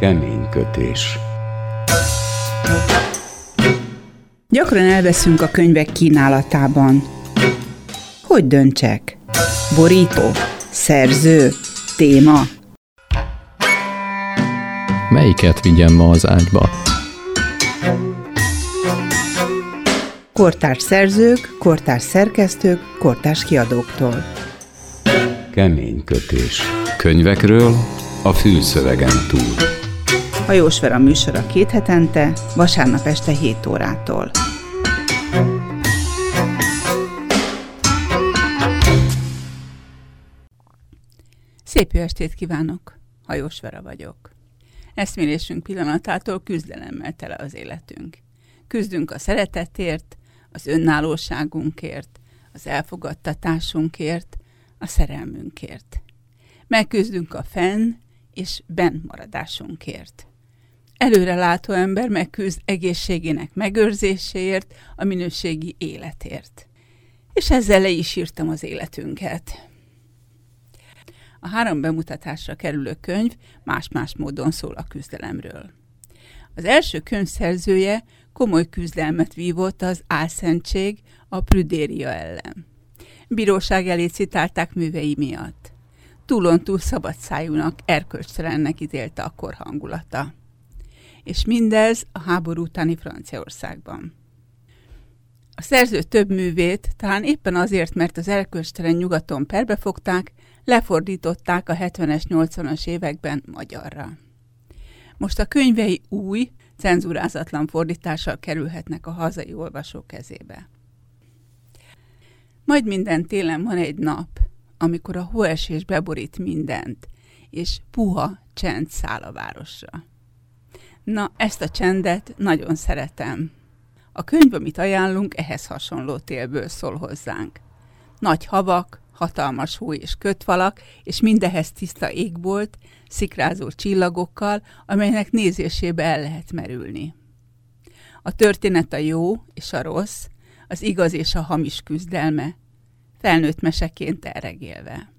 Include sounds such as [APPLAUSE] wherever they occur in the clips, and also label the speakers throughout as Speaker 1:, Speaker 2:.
Speaker 1: Kemény kötés.
Speaker 2: Gyakran elveszünk a könyvek kínálatában. Hogy döntsek? Borító? Szerző? Téma?
Speaker 3: Melyiket vigyem ma az ágyba?
Speaker 2: Kortárs szerzők, kortárs szerkesztők, kortárs kiadóktól.
Speaker 1: Kemény kötés. Könyvekről a fülszövegen túl.
Speaker 2: Hajós Vera műsora két hetente, vasárnap este 7 órától. Szép jó estét kívánok! Hajós Vera vagyok. Eszmélésünk pillanatától küzdelemmel tele az életünk. Küzdünk a szeretetért, az önállóságunkért, az elfogadtatásunkért, a szerelmünkért. Megküzdünk a fenn és benn maradásunkért. Előrelátó ember megküzd egészségének megőrzéséért, a minőségi életért. És ezzel le is írtam az életünket. A három bemutatásra kerülő könyv más-más módon szól a küzdelemről. Az első könyv szerzője komoly küzdelmet vívott az álszentség, a prüdéria ellen. Bíróság elé citálták művei miatt. Túlon túl szabadszájúnak, erkölcstelennek ítélte a kor hangulata. És mindez a háború utáni Franciaországban. A szerző több művét, talán éppen azért, mert az erkölcstelen nyugaton perbefogták, lefordították a 70-es, 80-as években magyarra. Most a könyvei új, cenzúrázatlan fordítással kerülhetnek a hazai olvasó kezébe. Majd minden télen van egy nap, amikor a hóesés beborít mindent, és puha csend száll a városra. Na, ezt a csendet nagyon szeretem. A könyv, amit ajánlunk, ehhez hasonló télből szól hozzánk. Nagy havak, hatalmas hó és kötfalak, és mindehez tiszta égbolt, szikrázó csillagokkal, amelynek nézésébe el lehet merülni. A történet a jó és a rossz, az igaz és a hamis küzdelme, felnőtt meseként elregélve.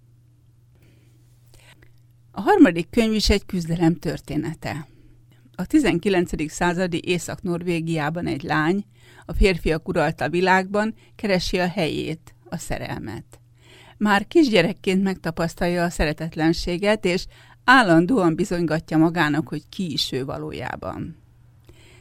Speaker 2: A harmadik könyv is egy küzdelem története. A 19. századi Észak-Norvégiában egy lány, a férfiak uralta világban, keresi a helyét, a szerelmet. Már kisgyerekként megtapasztalja a szeretetlenséget, és állandóan bizonygatja magának, hogy ki is ő valójában.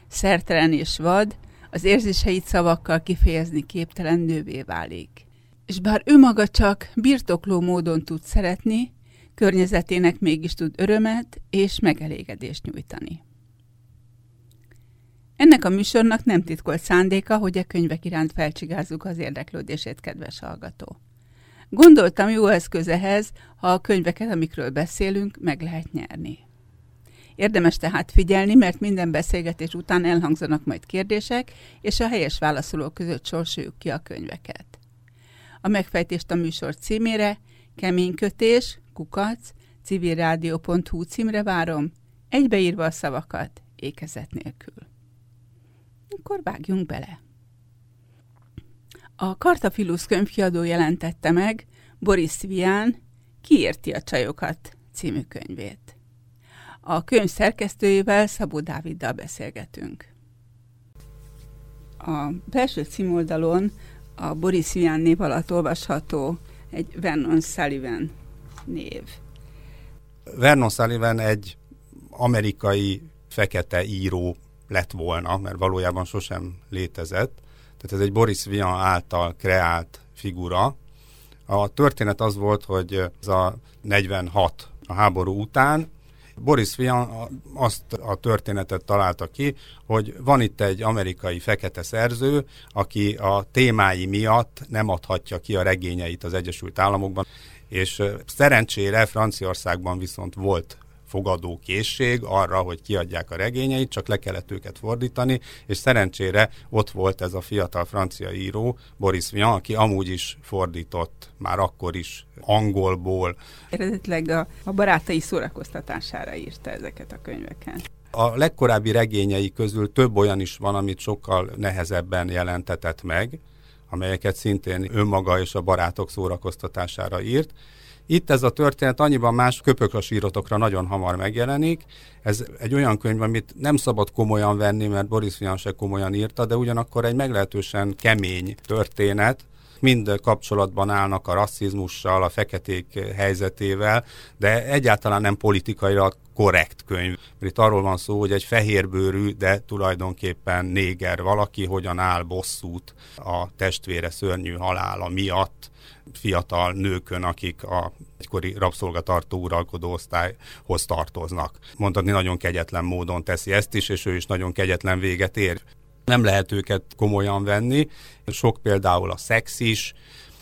Speaker 2: Szertelen és vad, az érzéseit szavakkal kifejezni képtelen nővé válik. És bár ő maga csak birtokló módon tud szeretni, környezetének mégis tud örömet és megelégedést nyújtani. Ennek a műsornak nem titkolt szándéka, hogy a könyvek iránt felcsigázzuk az érdeklődését, kedves hallgató. Gondoltam jó eszköz ehhez, ha a könyveket, amikről beszélünk, meg lehet nyerni. Érdemes tehát figyelni, mert minden beszélgetés után elhangzanak majd kérdések, és a helyes válaszolók között sorsoljuk ki a könyveket. A megfejtést a műsor címére keménykötés, kukac, civilrádió.hu címre várom, egybeírva a szavakat, ékezet nélkül. Akkor vágjunk bele. A Kartafilus könyvkiadó jelentette meg Boris Vian Kiérti a csajokat című könyvét. A könyv szerkesztőjével Szabó Dáviddal beszélgetünk. A belső címoldalon a Boris Vian név alatt olvasható egy Vernon Sullivan név.
Speaker 4: Vernon Sullivan egy amerikai fekete író lett volna, mert valójában sosem létezett. Tehát ez egy Boris Vian által kreált figura. A történet az volt, hogy ez a 46 a háború után Boris Vian azt a történetet találta ki, hogy van itt egy amerikai fekete szerző, aki a témái miatt nem adhatja ki a regényeit az Egyesült Államokban, és szerencsére Franciaországban viszont volt fogadó készség arra, hogy kiadják a regényeit, csak le kellett őket fordítani, és szerencsére ott volt ez a fiatal francia író, Boris Vian, aki amúgy is fordított, már akkor is angolból.
Speaker 2: Eredetileg a, a barátai szórakoztatására írta ezeket a könyveket.
Speaker 4: A legkorábbi regényei közül több olyan is van, amit sokkal nehezebben jelentetett meg, amelyeket szintén önmaga és a barátok szórakoztatására írt, Itt ez a történet annyiban más köpökras írotokra nagyon hamar megjelenik. Ez egy olyan könyv, amit nem szabad komolyan venni, mert Boris Vian se komolyan írta, de ugyanakkor egy meglehetősen kemény történet, mind kapcsolatban állnak a rasszizmussal, a feketék helyzetével, de egyáltalán nem politikailag korrekt könyv. Itt arról van szó, hogy egy fehérbőrű, de tulajdonképpen néger valaki hogyan áll bosszút a testvére szörnyű halála miatt, fiatal nőkön, akik a egykori rabszolgatartó uralkodó osztályhoz tartoznak. Mondhatni nagyon kegyetlen módon teszi ezt is, és ő is nagyon kegyetlen véget ér. Nem lehet őket komolyan venni. Sok például a szex is,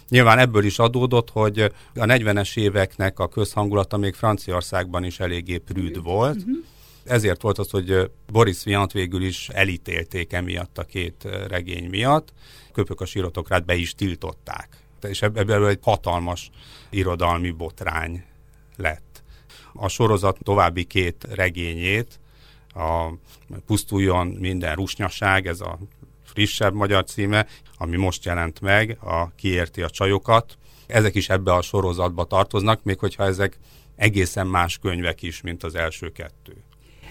Speaker 4: Nyilván ebből is adódott, hogy a 40-es éveknek a közhangulata még Franciaországban is eléggé prűd volt. Uh-huh. Ezért volt az, hogy Boris Viant végül is elítélték emiatt a két regény miatt. Köpök a sírotokrát be is tiltották és ebből egy hatalmas irodalmi botrány lett. A sorozat további két regényét, a Pusztuljon minden rusnyaság, ez a frissebb magyar címe, ami most jelent meg, a Kiérti a csajokat. Ezek is ebbe a sorozatba tartoznak, még hogyha ezek egészen más könyvek is, mint az első kettő.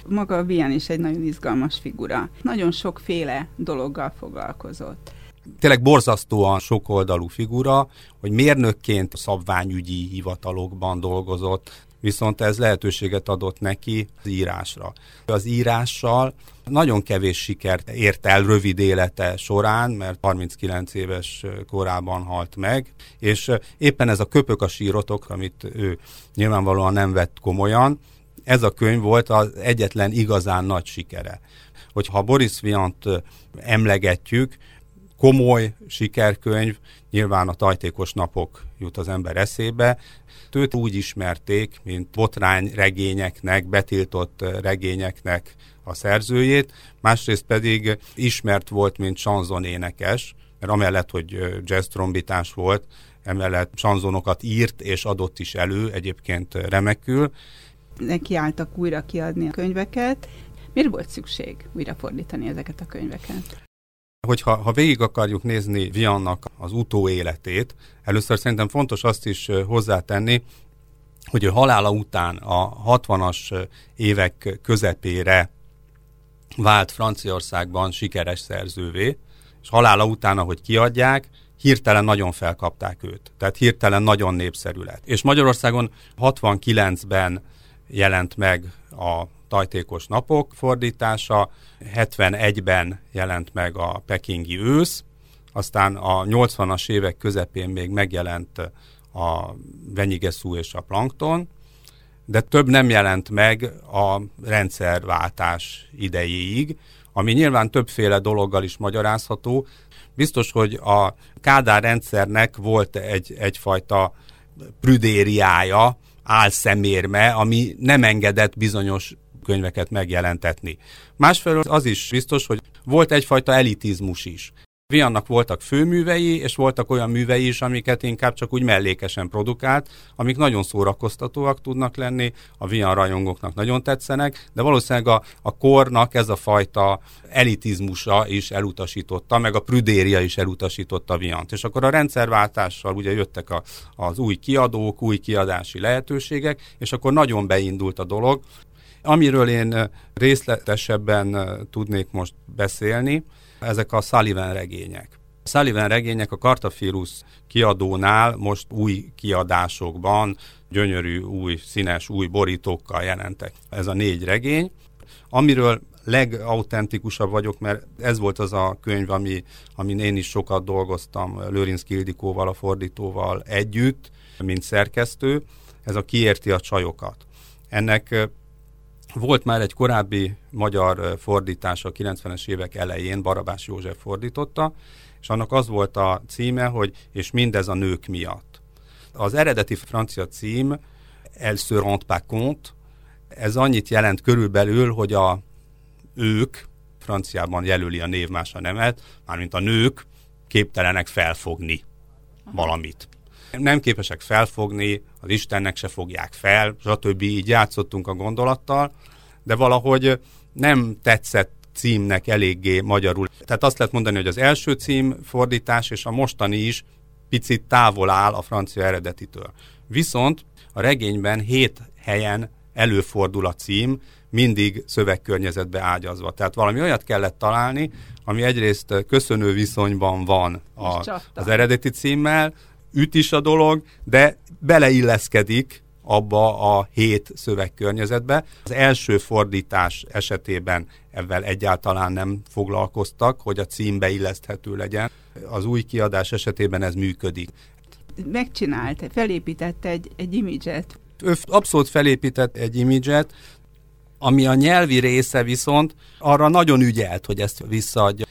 Speaker 2: Maga a Vian is egy nagyon izgalmas figura. Nagyon sokféle dologgal foglalkozott
Speaker 4: tényleg borzasztóan sokoldalú figura, hogy mérnökként a szabványügyi hivatalokban dolgozott, viszont ez lehetőséget adott neki az írásra. Az írással nagyon kevés sikert ért el rövid élete során, mert 39 éves korában halt meg, és éppen ez a köpök a sírotok, amit ő nyilvánvalóan nem vett komolyan, ez a könyv volt az egyetlen igazán nagy sikere. Hogyha Boris Viant emlegetjük, komoly sikerkönyv, nyilván a tajtékos napok jut az ember eszébe. Őt úgy ismerték, mint botrány regényeknek, betiltott regényeknek a szerzőjét, másrészt pedig ismert volt, mint énekes, mert amellett, hogy jazz trombitás volt, emellett sanzonokat írt és adott is elő, egyébként remekül.
Speaker 2: Neki álltak újra kiadni a könyveket. Miért volt szükség újrafordítani ezeket a könyveket?
Speaker 4: Hogyha ha végig akarjuk nézni Viannak az utóéletét, először szerintem fontos azt is hozzátenni, hogy ő halála után a 60-as évek közepére vált Franciaországban sikeres szerzővé, és halála után, ahogy kiadják, hirtelen nagyon felkapták őt. Tehát hirtelen nagyon népszerű lett. És Magyarországon 69-ben jelent meg a tajtékos napok fordítása, 71-ben jelent meg a pekingi ősz, aztán a 80-as évek közepén még megjelent a Venyigeszú és a Plankton, de több nem jelent meg a rendszerváltás idejéig, ami nyilván többféle dologgal is magyarázható. Biztos, hogy a Kádár rendszernek volt egy, egyfajta prüdériája, álszemérme, ami nem engedett bizonyos könyveket megjelentetni. Másfelől az is biztos, hogy volt egyfajta elitizmus is. Viannak voltak főművei, és voltak olyan művei is, amiket inkább csak úgy mellékesen produkált, amik nagyon szórakoztatóak tudnak lenni, a Vian rajongóknak nagyon tetszenek, de valószínűleg a, a kornak ez a fajta elitizmusa is elutasította, meg a prüdéria is elutasította Viant. És akkor a rendszerváltással ugye jöttek a, az új kiadók, új kiadási lehetőségek, és akkor nagyon beindult a dolog. Amiről én részletesebben tudnék most beszélni, ezek a Sullivan regények. A Sullivan regények a Kartafirus kiadónál most új kiadásokban, gyönyörű, új, színes, új borítókkal jelentek. Ez a négy regény, amiről legautentikusabb vagyok, mert ez volt az a könyv, ami, amin én is sokat dolgoztam Lőrinc Kildikóval, a fordítóval együtt, mint szerkesztő. Ez a Kiérti a csajokat. Ennek volt már egy korábbi magyar fordítása a 90-es évek elején, Barabás József fordította, és annak az volt a címe, hogy és mindez a nők miatt. Az eredeti francia cím Elle se rend pas compte, ez annyit jelent körülbelül, hogy a ők, franciában jelöli a név más a nemet, mármint a nők képtelenek felfogni valamit nem képesek felfogni, az Istennek se fogják fel, stb. Így játszottunk a gondolattal, de valahogy nem tetszett címnek eléggé magyarul. Tehát azt lehet mondani, hogy az első cím fordítás és a mostani is picit távol áll a francia eredetitől. Viszont a regényben hét helyen előfordul a cím, mindig szövegkörnyezetbe ágyazva. Tehát valami olyat kellett találni, ami egyrészt köszönő viszonyban van a, az eredeti címmel, üt is a dolog, de beleilleszkedik abba a hét szövegkörnyezetbe. Az első fordítás esetében ebben egyáltalán nem foglalkoztak, hogy a cím beilleszthető legyen. Az új kiadás esetében ez működik.
Speaker 2: Megcsinált, felépített egy, egy imidzset.
Speaker 4: Ő abszolút felépített egy imidzset, ami a nyelvi része viszont arra nagyon ügyelt, hogy ezt visszaadja.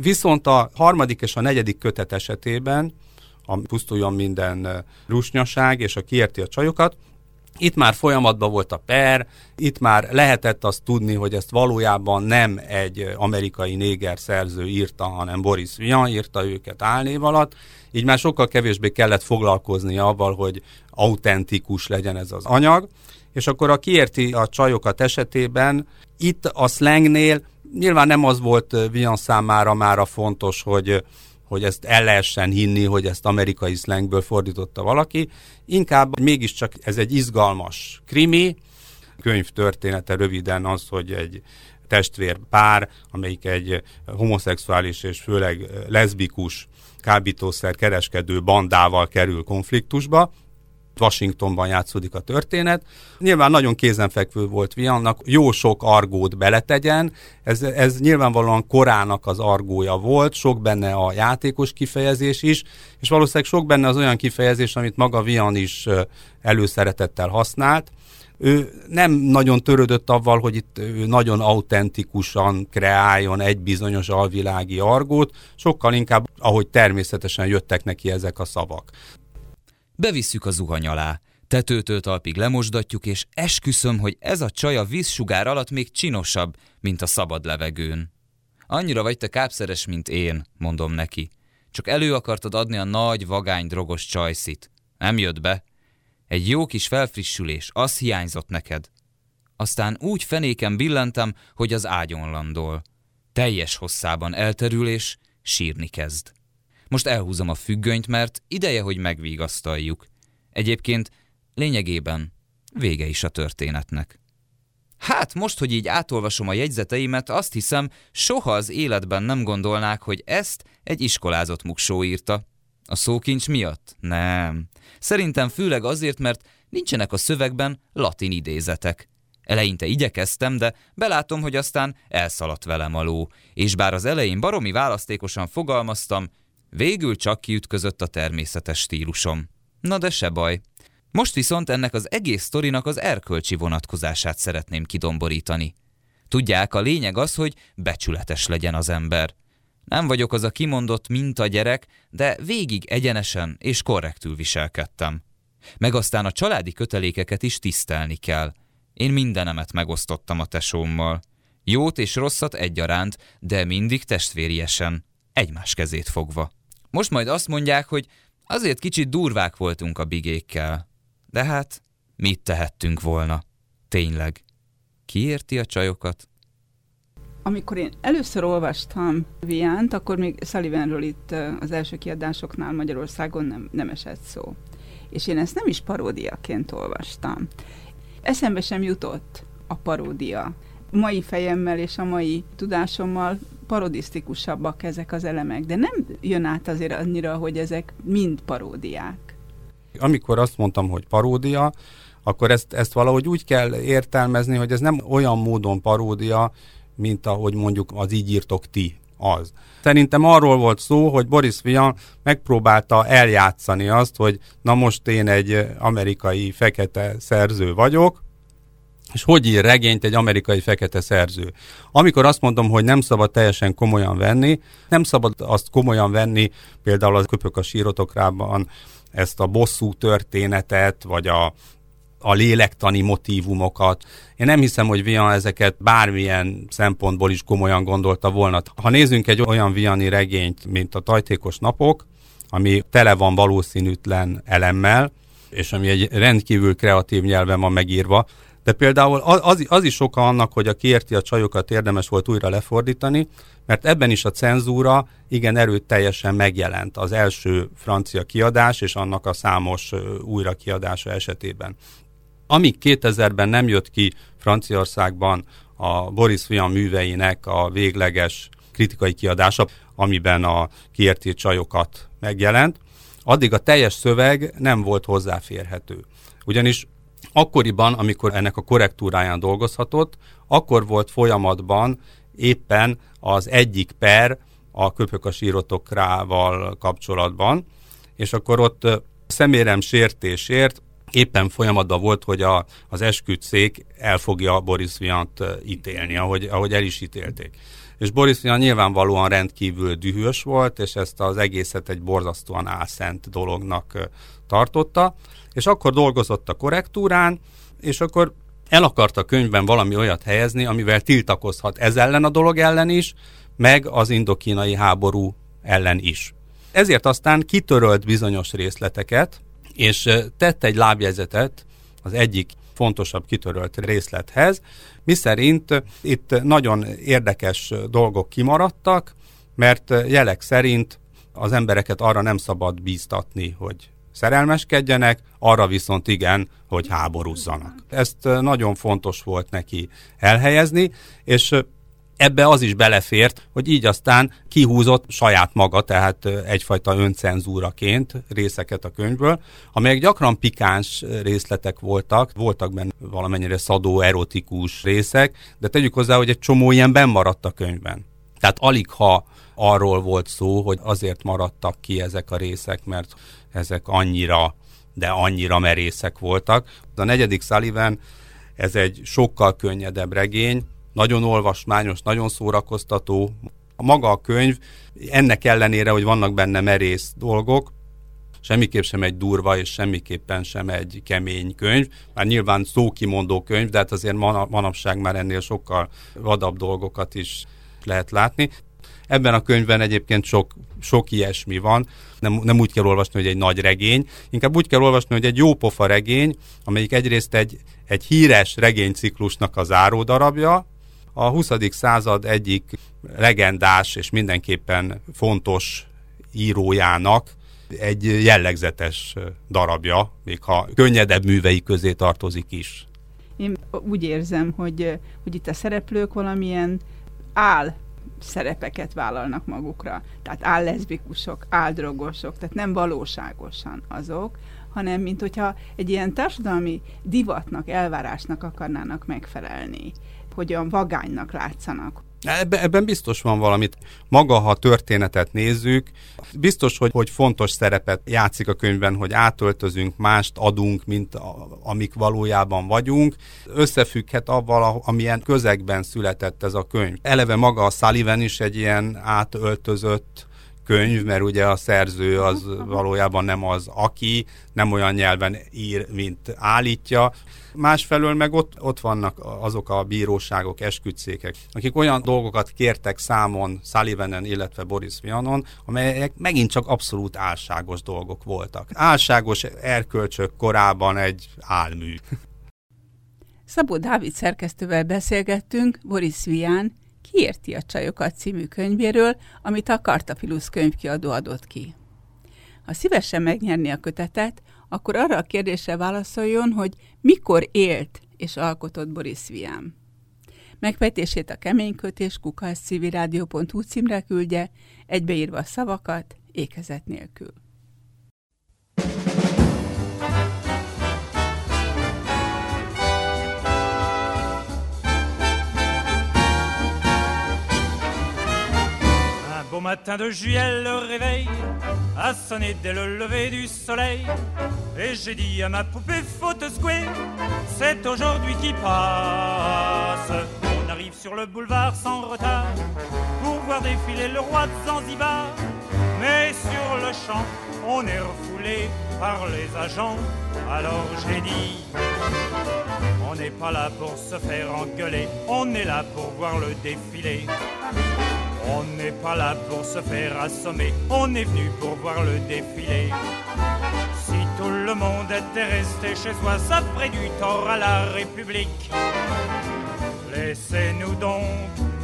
Speaker 4: Viszont a harmadik és a negyedik kötet esetében, a pusztuljon minden rusnyaság, és a kiérti a csajokat, itt már folyamatban volt a per, itt már lehetett azt tudni, hogy ezt valójában nem egy amerikai néger szerző írta, hanem Boris Vian írta őket álnév alatt, így már sokkal kevésbé kellett foglalkozni avval, hogy autentikus legyen ez az anyag, és akkor a kiérti a csajokat esetében, itt a slangnél nyilván nem az volt Vian számára már a fontos, hogy hogy ezt el lehessen hinni, hogy ezt amerikai slangből fordította valaki, inkább mégiscsak ez egy izgalmas krimi, könyv története röviden az, hogy egy testvér pár, amelyik egy homoszexuális és főleg leszbikus kábítószer kereskedő bandával kerül konfliktusba, Washingtonban játszódik a történet. Nyilván nagyon kézenfekvő volt Viannak, jó sok argót beletegyen, ez, ez nyilvánvalóan korának az argója volt, sok benne a játékos kifejezés is, és valószínűleg sok benne az olyan kifejezés, amit maga Vian is előszeretettel használt. Ő nem nagyon törődött avval, hogy itt ő nagyon autentikusan kreáljon egy bizonyos alvilági argót, sokkal inkább, ahogy természetesen jöttek neki ezek a szavak.
Speaker 5: Bevisszük a zuhany alá, tetőtől talpig lemosdatjuk, és esküszöm, hogy ez a csaj a vízsugár alatt még csinosabb, mint a szabad levegőn. Annyira vagy te kápszeres, mint én, mondom neki. Csak elő akartad adni a nagy, vagány, drogos csajszit. Nem jött be. Egy jó kis felfrissülés, az hiányzott neked. Aztán úgy fenéken billentem, hogy az ágyon landol. Teljes hosszában elterül, és sírni kezd. Most elhúzom a függönyt, mert ideje, hogy megvigasztaljuk. Egyébként lényegében vége is a történetnek. Hát most, hogy így átolvasom a jegyzeteimet, azt hiszem, soha az életben nem gondolnák, hogy ezt egy iskolázott muksó írta. A szókincs miatt? Nem. Szerintem főleg azért, mert nincsenek a szövegben latin idézetek. Eleinte igyekeztem, de belátom, hogy aztán elszaladt velem a ló, és bár az elején baromi választékosan fogalmaztam, Végül csak kiütközött a természetes stílusom. Na de se baj. Most viszont ennek az egész sztorinak az erkölcsi vonatkozását szeretném kidomborítani. Tudják, a lényeg az, hogy becsületes legyen az ember. Nem vagyok az a kimondott minta gyerek, de végig egyenesen és korrektül viselkedtem. Meg aztán a családi kötelékeket is tisztelni kell. Én mindenemet megosztottam a tesómmal. Jót és rosszat egyaránt, de mindig testvériesen, egymás kezét fogva. Most majd azt mondják, hogy azért kicsit durvák voltunk a bigékkel. De hát, mit tehettünk volna? Tényleg. Ki érti a csajokat?
Speaker 2: Amikor én először olvastam Viánt, akkor még Sullivanről itt az első kiadásoknál Magyarországon nem, nem esett szó. És én ezt nem is paródiaként olvastam. Eszembe sem jutott a paródia. Mai fejemmel és a mai tudásommal parodisztikusabbak ezek az elemek, de nem jön át azért annyira, hogy ezek mind paródiák.
Speaker 4: Amikor azt mondtam, hogy paródia, akkor ezt, ezt valahogy úgy kell értelmezni, hogy ez nem olyan módon paródia, mint ahogy mondjuk az így írtok ti az. Szerintem arról volt szó, hogy Boris Vian megpróbálta eljátszani azt, hogy na most én egy amerikai fekete szerző vagyok, és hogy ír regényt egy amerikai fekete szerző. Amikor azt mondom, hogy nem szabad teljesen komolyan venni, nem szabad azt komolyan venni, például az köpök a sírotokrában ezt a bosszú történetet, vagy a, a lélektani motívumokat. Én nem hiszem, hogy Vian ezeket bármilyen szempontból is komolyan gondolta volna. Ha nézzünk egy olyan Viani regényt, mint a Tajtékos napok, ami tele van valószínűtlen elemmel, és ami egy rendkívül kreatív nyelven van megírva, De például az, az is oka annak, hogy a kiérti a csajokat érdemes volt újra lefordítani, mert ebben is a cenzúra igen erőteljesen megjelent az első francia kiadás és annak a számos újrakiadása esetében. Amíg 2000-ben nem jött ki Franciaországban a Boris Vian műveinek a végleges kritikai kiadása, amiben a kiérti csajokat megjelent, addig a teljes szöveg nem volt hozzáférhető. Ugyanis akkoriban, amikor ennek a korrektúráján dolgozhatott, akkor volt folyamatban éppen az egyik per a köpökasírotokrával kapcsolatban, és akkor ott szemérem sértésért éppen folyamatban volt, hogy a, az esküdszék el fogja Boris Viant ítélni, ahogy, ahogy el is ítélték. És Boris Vian nyilvánvalóan rendkívül dühös volt, és ezt az egészet egy borzasztóan álszent dolognak tartotta, és akkor dolgozott a korrektúrán, és akkor el akarta a könyvben valami olyat helyezni, amivel tiltakozhat ez ellen a dolog ellen is, meg az indokínai háború ellen is. Ezért aztán kitörölt bizonyos részleteket, és tett egy lábjegyzetet az egyik fontosabb kitörölt részlethez, miszerint itt nagyon érdekes dolgok kimaradtak, mert jelek szerint az embereket arra nem szabad bíztatni, hogy szerelmeskedjenek, arra viszont igen, hogy háborúzzanak. Ezt nagyon fontos volt neki elhelyezni, és ebbe az is belefért, hogy így aztán kihúzott saját maga, tehát egyfajta öncenzúraként részeket a könyvből, amelyek gyakran pikáns részletek voltak, voltak benne valamennyire szadó, erotikus részek, de tegyük hozzá, hogy egy csomó ilyen benn maradt a könyvben. Tehát alig ha arról volt szó, hogy azért maradtak ki ezek a részek, mert ezek annyira, de annyira merészek voltak. A negyedik Sullivan, ez egy sokkal könnyedebb regény, nagyon olvasmányos, nagyon szórakoztató. A maga a könyv, ennek ellenére, hogy vannak benne merész dolgok, semmiképp sem egy durva, és semmiképpen sem egy kemény könyv. Már nyilván szókimondó könyv, de hát azért manapság már ennél sokkal vadabb dolgokat is lehet látni. Ebben a könyvben egyébként sok, sok ilyesmi van. Nem, nem úgy kell olvasni, hogy egy nagy regény, inkább úgy kell olvasni, hogy egy jó pofa regény, amelyik egyrészt egy, egy híres regényciklusnak a záródarabja, a 20. század egyik legendás és mindenképpen fontos írójának egy jellegzetes darabja, még ha könnyedebb művei közé tartozik is.
Speaker 2: Én úgy érzem, hogy, hogy itt a szereplők valamilyen áll szerepeket vállalnak magukra. Tehát álleszbikusok, áldrogosok, tehát nem valóságosan azok, hanem mint hogyha egy ilyen társadalmi divatnak, elvárásnak akarnának megfelelni hogyan vagánynak látszanak.
Speaker 4: Ebben, ebben biztos van valamit. Maga, ha történetet nézzük, biztos, hogy, hogy fontos szerepet játszik a könyvben, hogy átöltözünk, mást adunk, mint a, amik valójában vagyunk. Összefügghet avval, amilyen közegben született ez a könyv. Eleve maga a Sullivan is egy ilyen átöltözött könyv, mert ugye a szerző az valójában nem az, aki, nem olyan nyelven ír, mint állítja. Másfelől meg ott, ott vannak azok a bíróságok, esküdszékek, akik olyan dolgokat kértek számon Sullivanen, illetve Boris Vianon, amelyek megint csak abszolút álságos dolgok voltak. Álságos erkölcsök korában egy álmű.
Speaker 2: Szabó Dávid szerkesztővel beszélgettünk Boris Vian Kiérti a csajokat című könyvéről, amit a Kartafilusz könyvkiadó adott ki. Ha szívesen megnyerni a kötetet, akkor arra a kérdésre válaszoljon, hogy mikor élt és alkotott Boris Vian. Megfejtését a keménykötés kukaszcivirádió.hu címre küldje, egybeírva a szavakat, ékezet nélkül.
Speaker 6: Au matin de juillet, le réveil a sonné dès le lever du soleil. Et j'ai dit à ma poupée, faut te secouer, c'est aujourd'hui qui passe. On arrive sur le boulevard sans retard pour voir défiler le roi de Zanzibar. Mais sur le champ, on est refoulé par les agents. Alors j'ai dit, on n'est pas là pour se faire engueuler, on est là pour voir le défilé. On n'est pas là pour se faire assommer, on est venu pour voir le défilé. tout le monde était resté chez soi, ça ferait du tort à la République. Laissez-nous donc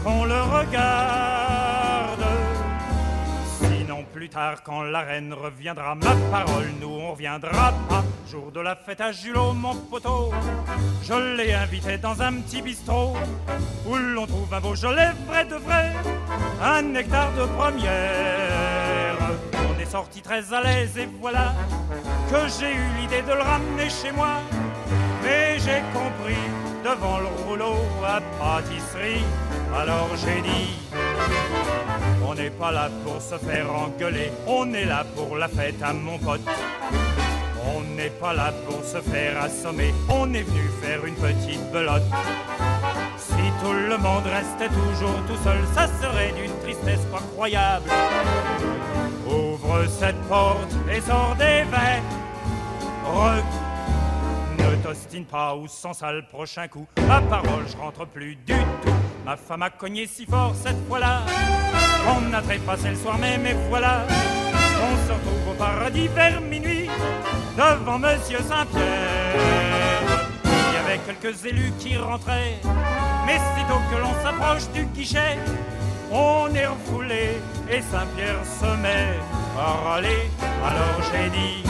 Speaker 6: qu'on le regarde. Plus tard, quand la reine reviendra, ma parole, nous on reviendra pas. Jour de la fête à Julot, mon poteau, je l'ai invité dans un petit bistrot où l'on trouve un beau gelé vrai de vrai, un nectar de première. On est sorti très à l'aise et voilà que j'ai eu l'idée de le ramener chez moi. Mais j'ai compris devant le rouleau à pâtisserie, alors j'ai dit. On n'est pas là pour se faire engueuler, on est là pour la fête à mon pote. On n'est pas là pour se faire assommer, on est venu faire une petite belote. Si tout le monde restait toujours tout seul, ça serait d'une tristesse pas. Ouvre cette porte et sors des verres. Ne t'ostine pas ou sans ça le prochain coup. Ma parole, je rentre plus du tout. Ma femme a cogné si fort cette fois-là. On a trépassé le soir et voilà. On se retrouve au paradis vers minuit devant Monsieur Saint-Pierre. Il y avait quelques élus qui rentraient, mais sitôt que l'on s'approche du guichet, on est refoulé et Saint-Pierre se met à râler. Alors j'ai dit,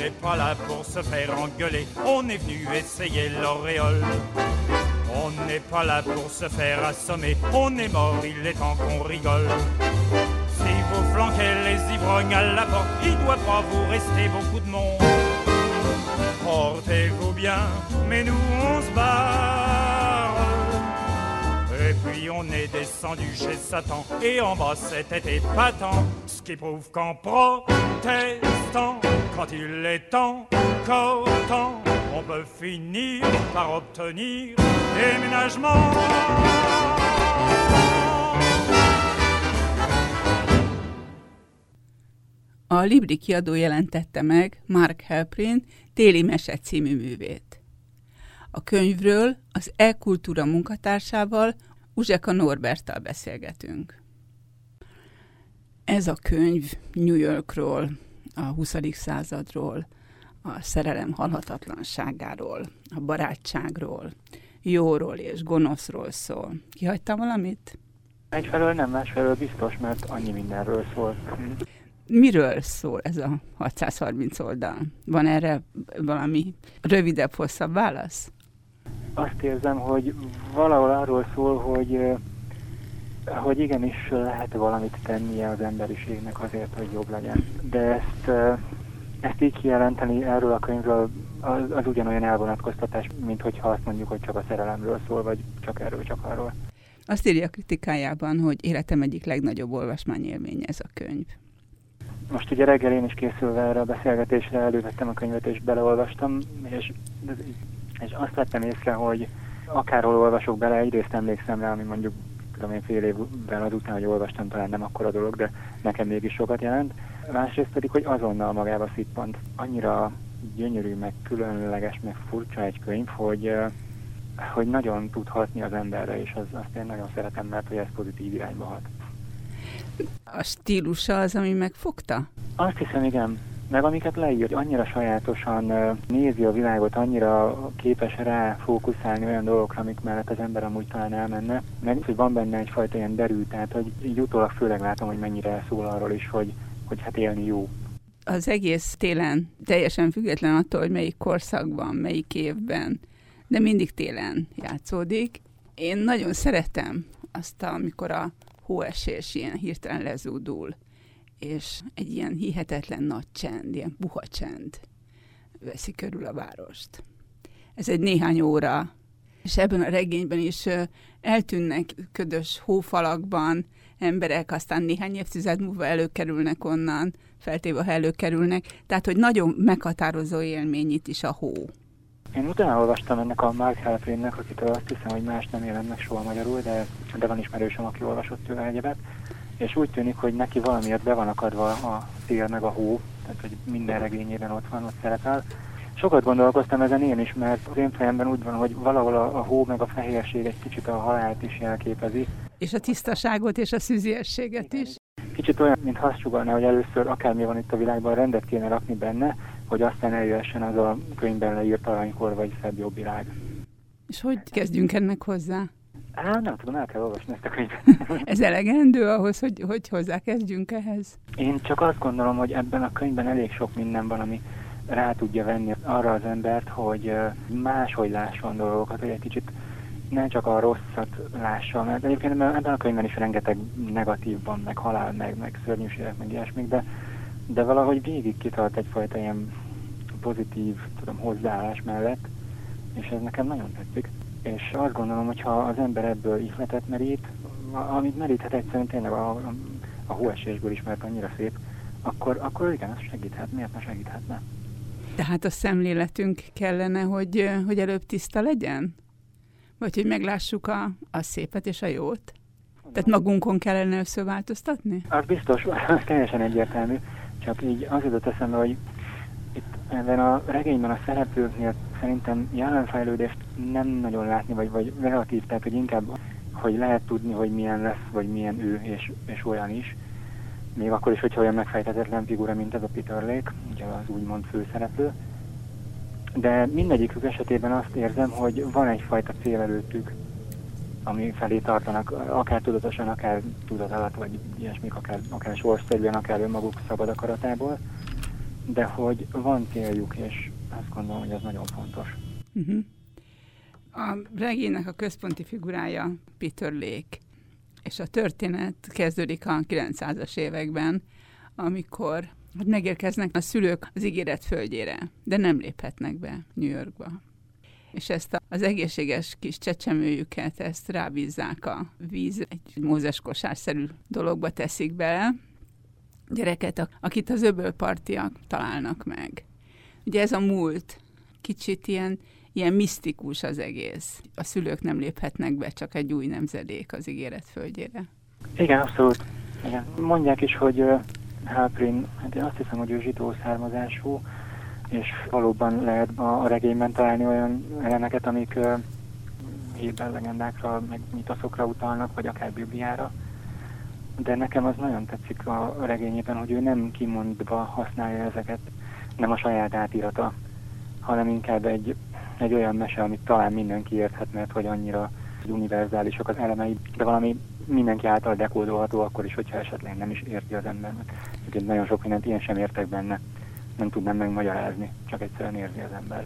Speaker 6: n'est pas là pour se faire engueuler, on est venu essayer l'auréole. On n'est pas là pour se faire assommer, on est mort, il est temps qu'on rigole. Si vous flanquez les ivrognes à la porte, il doit pas vous rester beaucoup de monde. Portez-vous bien, mais nous on se barre. Puis on est descendu chez Satan, et en bas c'était épatant, ce qui prouve qu'en protestant, quand il est encore temps, on peut finir par obtenir déménagement.
Speaker 2: A Libri kiadó jelentette meg Mark Helprin Téli Mese című művét. A könyvről az E-Kultúra munkatársával, Uzseka Norberttal beszélgetünk. Ez a könyv New Yorkról, a 20. századról, a szerelem halhatatlanságáról, a barátságról, jóról és gonoszról szól. Kihagytam valamit?
Speaker 7: Egyfelől nem, másfelől biztos, mert annyi mindenről szól.
Speaker 2: Miről szól ez a 630 oldal? Van erre valami rövidebb, hosszabb válasz?
Speaker 7: Azt érzem, hogy valahol arról szól, hogy, hogy igenis lehet valamit tennie az emberiségnek azért, hogy jobb legyen. De ezt, ezt így kijelenteni erről a könyvről az, az ugyanolyan elvonatkoztatás, mint hogyha azt mondjuk, hogy csak a szerelemről szól, vagy csak erről, csak arról.
Speaker 2: Azt írja a kritikájában, hogy életem egyik legnagyobb olvasmányélménye ez a könyv.
Speaker 7: Most ugye reggel én is készülve erre a beszélgetésre elővettem a könyvet és beleolvastam, és, és azt vettem észre, hogy akárhol olvasok bele, egyrészt emlékszem rá, ami mondjuk tudom én fél évvel azután, hogy olvastam, talán nem akkora dolog, de nekem mégis sokat jelent. Másrészt pedig, hogy azonnal magába szippant. Annyira gyönyörű, meg különleges, meg furcsa egy könyv, hogy, hogy nagyon tud hatni az emberre, és az, azt én nagyon szeretem, mert hogy ez pozitív irányba hat.
Speaker 2: A stílusa az, ami megfogta?
Speaker 7: Azt hiszem, igen. Meg amiket leír, annyira sajátosan nézi a világot, annyira képes rá fókuszálni olyan dolgokra, amik mellett az ember amúgy talán elmenne. Meg hogy van benne egyfajta ilyen derű, tehát hogy így utólag főleg látom, hogy mennyire szól arról is, hogy, hogy hát élni jó.
Speaker 2: Az egész télen, teljesen független attól, hogy melyik korszakban, melyik évben, de mindig télen játszódik. Én nagyon szeretem azt, amikor a hóesés ilyen hirtelen lezúdul, és egy ilyen hihetetlen nagy csend, ilyen puha csend veszi körül a várost. Ez egy néhány óra, és ebben a regényben is eltűnnek ködös hófalakban emberek, aztán néhány évtized múlva előkerülnek onnan, feltéve, ha előkerülnek, tehát, hogy nagyon meghatározó élmény itt is a hó.
Speaker 7: Én utána olvastam ennek a Mark Halperinnek, akitől azt hiszem, hogy más nem jelent meg soha magyarul, de, de van ismerősöm, aki olvasott tőle egyebet, és úgy tűnik, hogy neki valamiért be van akadva a szél meg a hó, tehát hogy minden regényében ott van, ott szerepel. Sokat gondolkoztam ezen én is, mert az én fejemben úgy van, hogy valahol a, a hó meg a fehérség egy kicsit a halált is jelképezi.
Speaker 2: És a tisztaságot és a szűziességet is.
Speaker 7: kicsit olyan, mint azt sugalná, hogy először akármi van itt a világban, rendet kéne rakni benne, hogy aztán eljöhessen az a könyvben leírt aranykor vagy szebb jobb világ.
Speaker 2: És hogy kezdjünk ennek hozzá?
Speaker 7: Á, nem tudom, el kell olvasni ezt a könyvet. [LAUGHS]
Speaker 2: Ez elegendő ahhoz, hogy, hogy hozzákezdjünk ehhez?
Speaker 7: Én csak azt gondolom, hogy ebben a könyvben elég sok minden van, ami rá tudja venni arra az embert, hogy máshogy lásson dolgokat, hogy egy kicsit ne csak a rosszat lássa, mert egyébként ebben a könyvben is rengeteg negatív van, meg halál, meg, meg szörnyűségek, meg ilyesmik, de, de valahogy végig kitart egyfajta ilyen pozitív tudom, hozzáállás mellett, és ez nekem nagyon tetszik. És azt gondolom, hogy ha az ember ebből ihletet merít, amit meríthet egyszerűen tényleg a, a, a hóesésből is, mert annyira szép, akkor, akkor igen, ez segíthet. Miért ne segíthetne?
Speaker 2: Tehát a szemléletünk kellene, hogy, hogy előbb tiszta legyen? Vagy hogy meglássuk a, a szépet és a jót? Tehát magunkon kellene összeváltoztatni?
Speaker 7: Az biztos, [LAUGHS] az teljesen egyértelmű. Csak így az jutott eszembe, hogy itt ebben a regényben a szereplőknél szerintem jelenfejlődést nem nagyon látni, vagy, vagy relatív, tehát hogy inkább, hogy lehet tudni, hogy milyen lesz, vagy milyen ő, és, és olyan is. Még akkor is, hogyha olyan megfejtetetlen figura, mint ez a Peter Lake, ugye az úgymond főszereplő. De mindegyikük esetében azt érzem, hogy van egyfajta cél előttük, ami felé tartanak, akár tudatosan, akár tudat alatt, vagy ilyesmik, akár, akár sorszerűen, akár önmaguk szabad akaratából, de hogy van céljuk, és azt gondolom, hogy ez nagyon fontos.
Speaker 2: Uh-huh. A regénynek a központi figurája Peter Lake, és a történet kezdődik a 900-as években, amikor hát megérkeznek a szülők az ígéret földjére, de nem léphetnek be New Yorkba. És ezt az egészséges kis csecsemőjüket, ezt rábízzák a víz, egy mózes kosárszerű dologba teszik bele, gyereket, akit az öbölpartiak találnak meg. Ugye ez a múlt, kicsit ilyen, ilyen misztikus az egész. A szülők nem léphetnek be, csak egy új nemzedék az ígéret földjére.
Speaker 7: Igen, abszolút. Igen. Mondják is, hogy uh, Halprin, hát én azt hiszem, hogy ő zsidó származású, és valóban lehet a, a regényben találni olyan elemeket, amik uh, hírben legendákra, meg mitoszokra utalnak, vagy akár Bibliára. De nekem az nagyon tetszik a regényében, hogy ő nem kimondva használja ezeket, nem a saját átírata, hanem inkább egy, egy olyan mese, amit talán mindenki érthet, mert hogy annyira univerzálisok az elemei, de valami mindenki által dekódolható, akkor is, hogyha esetleg nem is érti az ember. Úgyhogy nagyon sok mindent én sem értek benne, nem tudnám megmagyarázni, csak egyszerűen érzi az ember.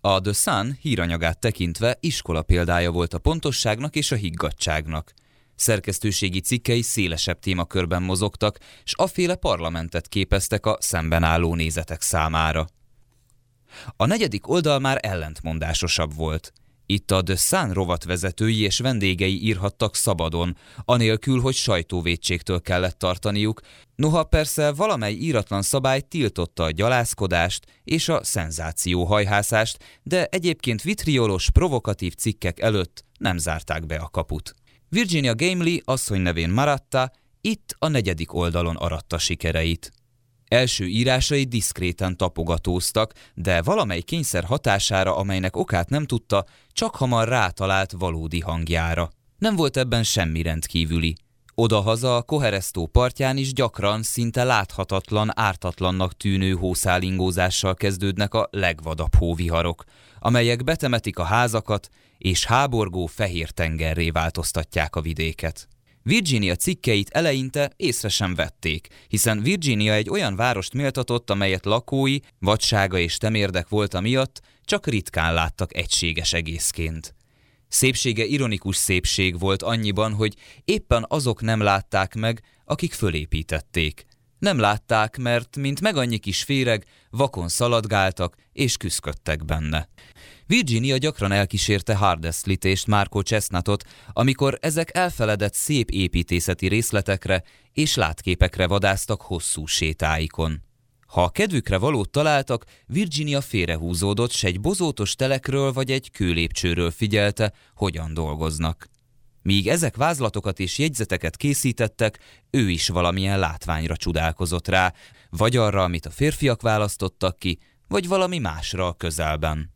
Speaker 5: A The Sun híranyagát tekintve iskola példája volt a pontosságnak és a higgadságnak. Szerkesztőségi cikkei szélesebb témakörben mozogtak, és aféle parlamentet képeztek a szemben álló nézetek számára. A negyedik oldal már ellentmondásosabb volt. Itt a The Sun rovatvezetői és vendégei írhattak szabadon, anélkül, hogy sajtóvédségtől kellett tartaniuk, noha persze valamely íratlan szabály tiltotta a gyalászkodást és a szenzációhajhászást, de egyébként vitriolos, provokatív cikkek előtt nem zárták be a kaput. Virginia Gamely asszony nevén Maratta itt a negyedik oldalon aratta sikereit. Első írásai diszkréten tapogatóztak, de valamely kényszer hatására, amelynek okát nem tudta, csak hamar rátalált valódi hangjára. Nem volt ebben semmi rendkívüli. Odahaza a Koheresztó partján is gyakran, szinte láthatatlan, ártatlannak tűnő hószálingózással kezdődnek a legvadabb hóviharok, amelyek betemetik a házakat, és háborgó fehér tengerré változtatják a vidéket. Virginia cikkeit eleinte észre sem vették, hiszen Virginia egy olyan várost méltatott, amelyet lakói, vadsága és temérdek volt miatt csak ritkán láttak egységes egészként. Szépsége ironikus szépség volt annyiban, hogy éppen azok nem látták meg, akik fölépítették. Nem látták, mert, mint meg annyi kis féreg, vakon szaladgáltak és küszködtek benne. Virginia gyakran elkísérte Hardeslit és Marco Chestnutot, amikor ezek elfeledett szép építészeti részletekre és látképekre vadáztak hosszú sétáikon. Ha a kedvükre valót találtak, Virginia félrehúzódott, s egy bozótos telekről vagy egy kőlépcsőről figyelte, hogyan dolgoznak. Míg ezek vázlatokat és jegyzeteket készítettek, ő is valamilyen látványra csodálkozott rá, vagy arra, amit a férfiak választottak ki, vagy valami másra a közelben.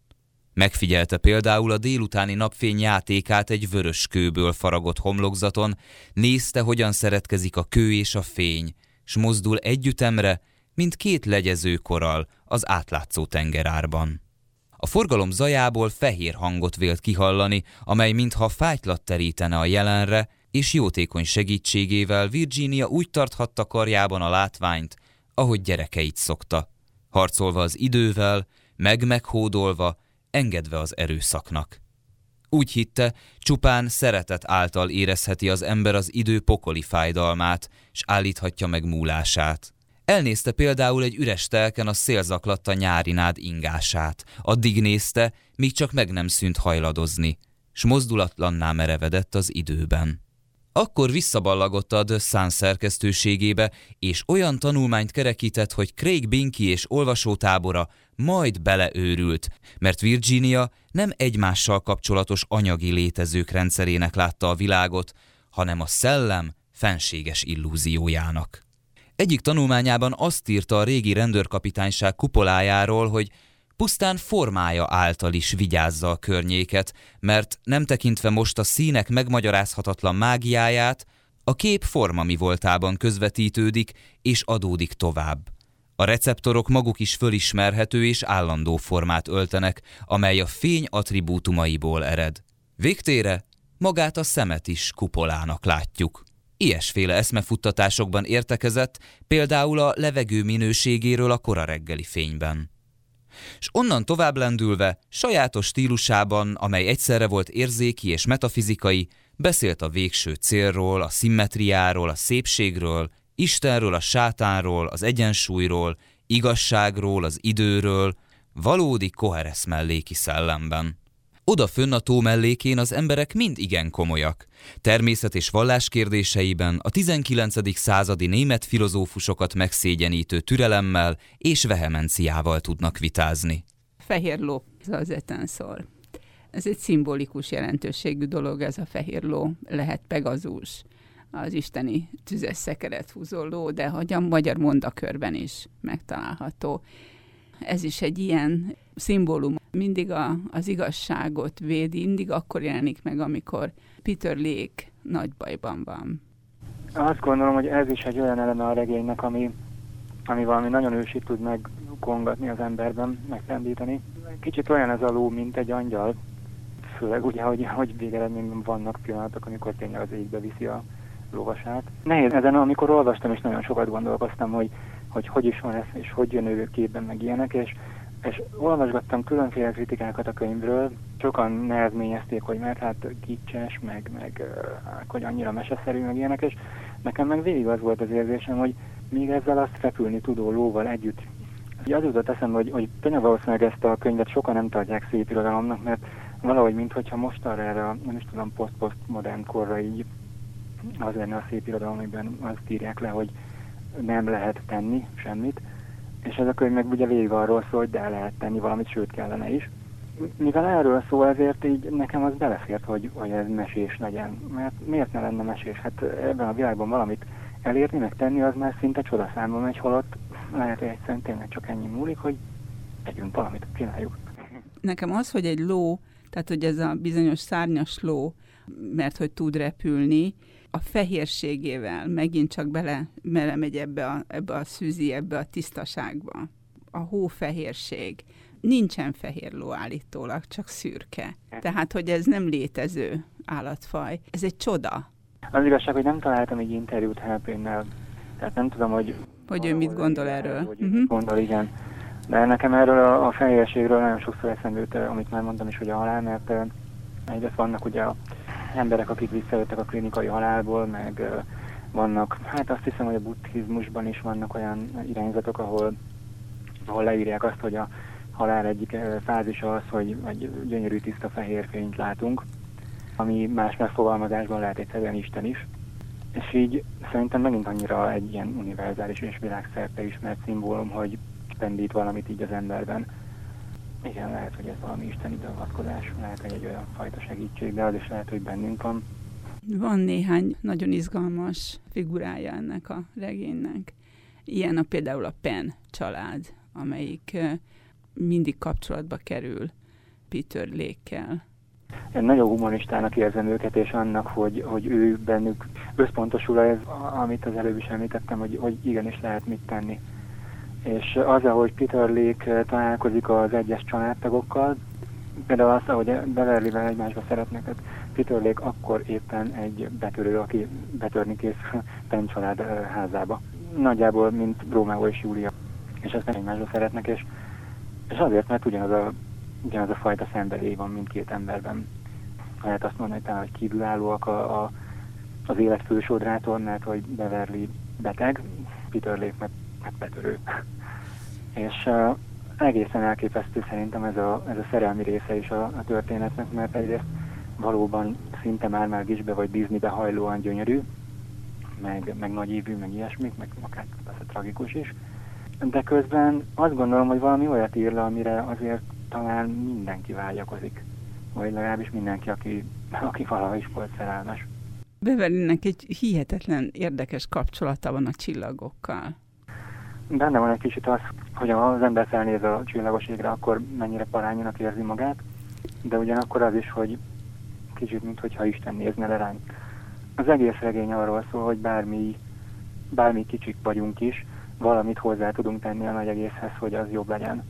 Speaker 5: Megfigyelte például a délutáni napfény játékát egy vörös kőből faragott homlokzaton, nézte, hogyan szeretkezik a kő és a fény, s mozdul együttemre, mint két legyező koral az átlátszó tengerárban. A forgalom zajából fehér hangot vélt kihallani, amely mintha fájtlat terítene a jelenre, és jótékony segítségével Virginia úgy tarthatta karjában a látványt, ahogy gyerekeit szokta, harcolva az idővel, meg-meghódolva, engedve az erőszaknak. Úgy hitte, csupán szeretet által érezheti az ember az idő pokoli fájdalmát, és állíthatja meg múlását. Elnézte például egy üres telken a szélzaklatta nyári nád ingását. Addig nézte, míg csak meg nem szűnt hajladozni, s mozdulatlanná merevedett az időben. Akkor visszaballagott a The szerkesztőségébe, és olyan tanulmányt kerekített, hogy Craig Binky és olvasótábora majd beleőrült, mert Virginia nem egymással kapcsolatos anyagi létezők rendszerének látta a világot, hanem a szellem fenséges illúziójának. Egyik tanulmányában azt írta a régi rendőrkapitányság kupolájáról, hogy pusztán formája által is vigyázza a környéket, mert nem tekintve most a színek megmagyarázhatatlan mágiáját, a kép forma mi voltában közvetítődik és adódik tovább. A receptorok maguk is fölismerhető és állandó formát öltenek, amely a fény attribútumaiból ered. Végtére magát a szemet is kupolának látjuk. Ilyesféle eszmefuttatásokban értekezett, például a levegő minőségéről a kora reggeli fényben. És onnan tovább lendülve, sajátos stílusában, amely egyszerre volt érzéki és metafizikai, beszélt a végső célról, a szimmetriáról, a szépségről, Istenről, a sátánról, az egyensúlyról, igazságról, az időről, valódi koheresz melléki szellemben. Oda fönn a tó mellékén az emberek mind igen komolyak. Természet és vallás kérdéseiben a 19. századi német filozófusokat megszégyenítő türelemmel és vehemenciával tudnak vitázni.
Speaker 2: Fehér ló, az etenszor. Ez egy szimbolikus jelentőségű dolog, ez a fehér ló, lehet pegazus, az isteni tüzes szekeret húzó ló, de hogy a magyar mondakörben is megtalálható. Ez is egy ilyen szimbólum. Mindig a, az igazságot védi, mindig akkor jelenik meg, amikor Peter Lake nagy bajban van.
Speaker 7: Azt gondolom, hogy ez is egy olyan eleme a regénynek, ami, ami valami nagyon ősi tud megkongatni az emberben, megfendíteni. Kicsit olyan ez a ló, mint egy angyal, főleg ugye, hogy, hogy végeredményben vannak pillanatok, amikor tényleg az égbe viszi a lovasát. Nehéz ezen, amikor olvastam, és nagyon sokat gondolkoztam, hogy hogy hogy is van ez, és hogy jön ő képben, meg ilyenek, és, és olvasgattam különféle kritikákat a könyvről, sokan nehezményezték, hogy mert hát kicses, meg, meg hogy annyira meseszerű, meg ilyenek, és nekem meg végig az volt az érzésem, hogy még ezzel azt repülni tudó lóval együtt. Az jutott eszembe, hogy, hogy tényleg valószínűleg ezt a könyvet sokan nem tartják szép irodalomnak, mert valahogy, mintha most arra erre nem is tudom, poszt-poszt modern korra így az lenne a szép irodalom, amiben azt írják le, hogy nem lehet tenni semmit, és ez a könyv meg ugye végig arról szól, hogy de lehet tenni valamit, sőt kellene is. Mivel erről szól, ezért így nekem az belefért, hogy, hogy ez mesés legyen. Mert miért ne lenne mesés? Hát ebben a világban valamit elérni, meg tenni, az már szinte csodaszámba megy, holott lehet, hogy egyszerűen tényleg csak ennyi múlik, hogy tegyünk valamit, csináljuk.
Speaker 2: Nekem az, hogy egy ló, tehát hogy ez a bizonyos szárnyas ló, mert hogy tud repülni, a fehérségével megint csak bele, megy ebbe a, ebbe a szűzi, ebbe a tisztaságba. A hófehérség. Nincsen fehér ló állítólag, csak szürke. Tehát, hogy ez nem létező állatfaj. Ez egy csoda.
Speaker 7: Az igazság, hogy nem találtam egy interjút Helpénnel. Tehát nem tudom, hogy...
Speaker 2: Hogy ő mit gondol erről.
Speaker 7: Hogy uh-huh. mit gondol, igen. De nekem erről a, a fehérségről nagyon sokszor eszembe jut, amit már mondtam is, hogy a halál, mert egyrészt vannak ugye a emberek, akik visszajöttek a klinikai halálból, meg vannak, hát azt hiszem, hogy a buddhizmusban is vannak olyan irányzatok, ahol, ahol leírják azt, hogy a halál egyik fázisa az, hogy egy gyönyörű tiszta fehér fényt látunk, ami más megfogalmazásban lehet egyszerűen Isten is. És így szerintem megint annyira egy ilyen univerzális és világszerte ismert szimbólum, hogy pendít valamit így az emberben. Igen, lehet, hogy ez valami isteni beavatkozás, lehet, hogy egy olyan fajta segítség, de az is lehet, hogy bennünk van.
Speaker 2: Van néhány nagyon izgalmas figurája ennek a regénynek. Ilyen a például a Pen család, amelyik mindig kapcsolatba kerül Peter Lékkel?
Speaker 7: Én nagyon humoristának érzem őket, és annak, hogy, hogy ő bennük összpontosul ez, amit az előbb is említettem, hogy, hogy igenis lehet mit tenni. És az, ahogy Peter Lake találkozik az egyes családtagokkal, például az, ahogy Beverly-vel egymásba szeretnek, hát Peter Lake akkor éppen egy betörő, aki betörni kész [LAUGHS] Penn család házába. Nagyjából, mint Rómeó és Júlia. És aztán egymásba szeretnek, és, és azért, mert ugyanaz a, ugyanaz a fajta szenvedély van mindkét emberben. Lehet azt mondani, talán, hogy kívülállóak a, a, az élet fősodrátor, mert hogy Beverly beteg, Peter Lake meg, meg betörő. és uh, egészen elképesztő szerintem ez a, ez a szerelmi része is a, a történetnek, mert egyrészt valóban szinte már már Gisbe vagy Disneybe hajlóan gyönyörű, meg, meg nagy évű, meg ilyesmik, meg akár persze tragikus is. De közben azt gondolom, hogy valami olyat ír le, amire azért talán mindenki vágyakozik. Vagy legalábbis mindenki, aki, aki valaha is volt szerelmes.
Speaker 2: Beverlynek egy hihetetlen érdekes kapcsolata van a csillagokkal.
Speaker 7: Benne van egy kicsit az, hogy az ember felnéz a csillagos égre, akkor mennyire parányinak érzi magát, de ugyanakkor az is, hogy kicsit, mintha Isten nézne le ránk. Az egész regény arról szól, hogy bármi, bármi kicsik vagyunk is, valamit hozzá tudunk tenni a nagy egészhez, hogy az jobb legyen.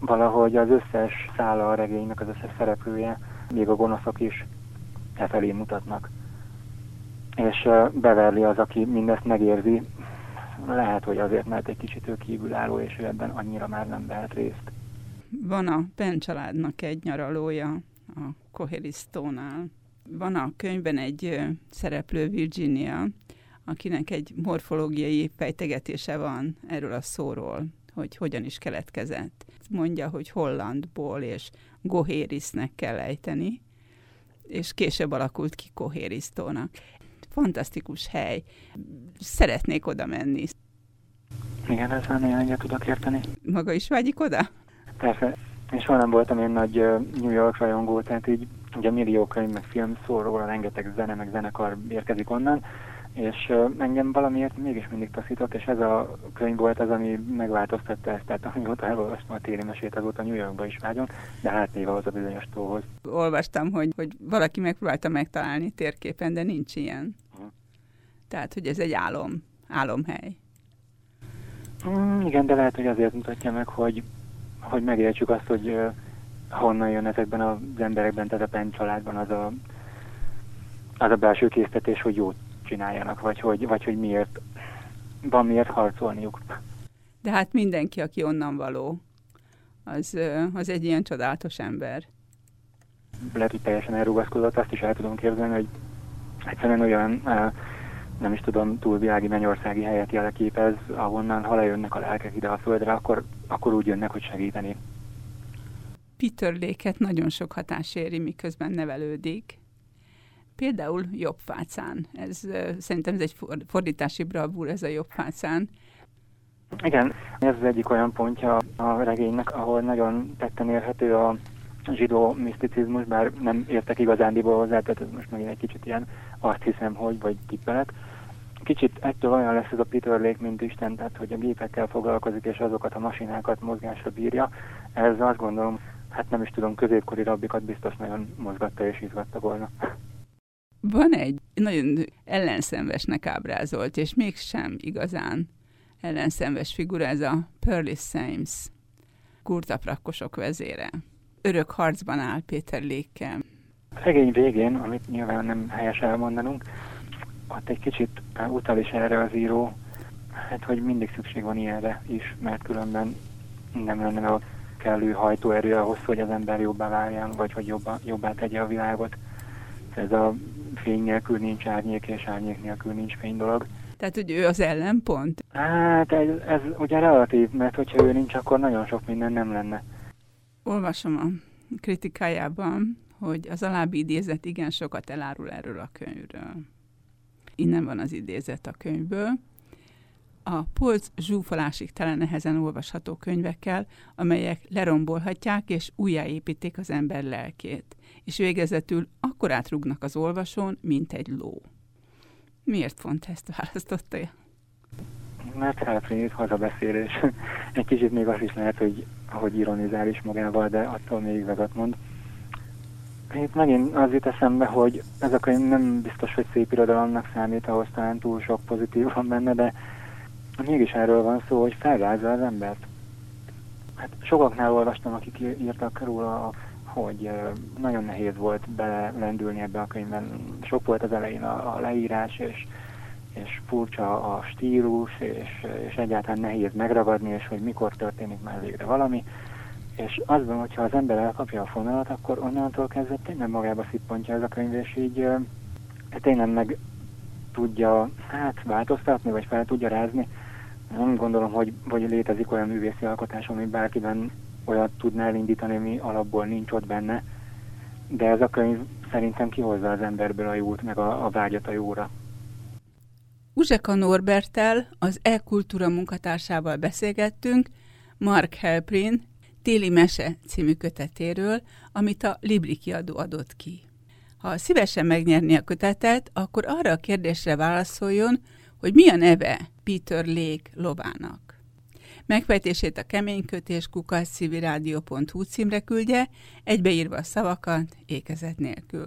Speaker 7: Valahogy az összes szála a regénynek, az összes szereplője, még a gonoszok is e felé mutatnak. És Beverly az, aki mindezt megérzi, lehet, hogy azért, mert egy kicsit ő kívülálló, és ő ebben annyira már nem vehet részt.
Speaker 2: Van a Penn családnak egy nyaralója, a Kohelisztónál. Van a könyvben egy szereplő Virginia, akinek egy morfológiai fejtegetése van erről a szóról, hogy hogyan is keletkezett. Mondja, hogy Hollandból és Gohérisnek kell ejteni, és később alakult ki Kohérisztónak. Fantasztikus hely. Szeretnék oda menni.
Speaker 7: Igen, ezzel nagyon egyet tudok érteni.
Speaker 2: Maga is vágyik oda?
Speaker 7: Persze, és soha nem voltam én nagy New York rajongó, tehát így ugye millió könyv, meg film szól róla, rengeteg zene, meg zenekar érkezik onnan, és engem valamiért mégis mindig taszított, és ez a könyv volt az, ami megváltoztatta ezt, tehát amióta elolvastam a téli mesét, azóta New Yorkba is vágyom, de hát néve az a bizonyos tóhoz.
Speaker 2: Olvastam, hogy, hogy valaki megpróbálta megtalálni térképen, de nincs ilyen. Tehát, hogy ez egy álom, álomhely.
Speaker 7: Mm, igen, de lehet, hogy azért mutatja meg, hogy hogy megértsük azt, hogy uh, honnan jön ezekben az emberekben, tehát a Penn családban az a, az a belső késztetés, hogy jót csináljanak, vagy hogy, vagy hogy miért, van miért harcolniuk.
Speaker 2: De hát mindenki, aki onnan való, az, az egy ilyen csodálatos ember.
Speaker 7: Lehet, hogy teljesen elrugaszkodott, azt is el tudom képzelni, hogy egyszerűen olyan nem is tudom, túlvilági mennyországi helyet jelképez, ahonnan, ha lejönnek a lelkek ide a földre, akkor, akkor úgy jönnek, hogy segíteni.
Speaker 2: Peter Léket nagyon sok hatás éri, miközben nevelődik. Például jobbfácán. Ez, szerintem ez egy fordítási bravúr, ez a jobbfácán.
Speaker 7: Igen, ez az egyik olyan pontja a regénynek, ahol nagyon tetten érhető a zsidó miszticizmus, bár nem értek igazándiból hozzá, tehát ez most megint egy kicsit ilyen azt hiszem, hogy, vagy tippelek. Kicsit ettől olyan lesz ez a Peter Lake, mint Isten, tehát hogy a gépekkel foglalkozik, és azokat a masinákat mozgásra bírja. Ez azt gondolom, hát nem is tudom, középkori rabbikat biztos nagyon mozgatta és izgatta volna.
Speaker 2: Van egy nagyon ellenszenvesnek ábrázolt, és mégsem igazán ellenszenves figura, ez a Pearly Sames, kurtaprakkosok vezére. Örök harcban áll Péter Lékkel.
Speaker 7: A regény végén, amit nyilván nem helyes elmondanunk, ott egy kicsit utal is erre az író, hát hogy mindig szükség van ilyenre is, mert különben nem lenne a kellő hajtóerő ahhoz, hogy az ember jobbá váljon, vagy hogy jobbá, jobbá tegye a világot. Ez a fény nélkül nincs árnyék, és árnyék nélkül nincs fény dolog.
Speaker 2: Tehát, hogy ő az ellenpont?
Speaker 7: Hát ez, ez ugye relatív, mert hogyha ő nincs, akkor nagyon sok minden nem lenne.
Speaker 2: Olvasom a kritikájában, hogy az alábbi idézet igen sokat elárul erről a könyvről. Innen van az idézet a könyvből. A polc zsúfolásig tele nehezen olvasható könyvekkel, amelyek lerombolhatják és újjáépítik az ember lelkét, és végezetül akkor átrugnak az olvasón, mint egy ló. Miért pont ezt választotta?
Speaker 7: Mert ráfényít hazabeszélés. [LAUGHS] Egy kicsit még azt is lehet, hogy, hogy ironizál is magával, de attól még vezetmond. mond Itt megint az jut eszembe, hogy ez a könyv nem biztos, hogy szép irodalomnak számít, ahhoz talán túl sok pozitív van benne, de mégis erről van szó, hogy felrázza az embert. Hát sokaknál olvastam, akik írtak róla, hogy nagyon nehéz volt belendülni ebbe a könyvben. Sok volt az elején a, a leírás, és, és furcsa a stílus, és, és egyáltalán nehéz megragadni, és hogy mikor történik már végre valami. És az van, hogyha az ember elkapja a fonalat, akkor onnantól kezdve tényleg magába szippantja ez a könyv, és így tényleg meg tudja hát változtatni, vagy fel tudja rázni. Nem gondolom, hogy, hogy létezik olyan művészi alkotás, ami bárkiben olyat tudná elindítani, ami alapból nincs ott benne. De ez a könyv szerintem kihozza az emberből a jót, meg a, a vágyat a jóra.
Speaker 2: Uzseka Norbertel, az e-kultúra munkatársával beszélgettünk, Mark Helprin, Téli Mese című kötetéről, amit a Libri kiadó adott ki. Ha szívesen megnyerni a kötetet, akkor arra a kérdésre válaszoljon, hogy mi a neve Peter Lake lovának. Megfejtését a keménykötés kukaszcivirádió.hu címre küldje, egybeírva a szavakat ékezet nélkül.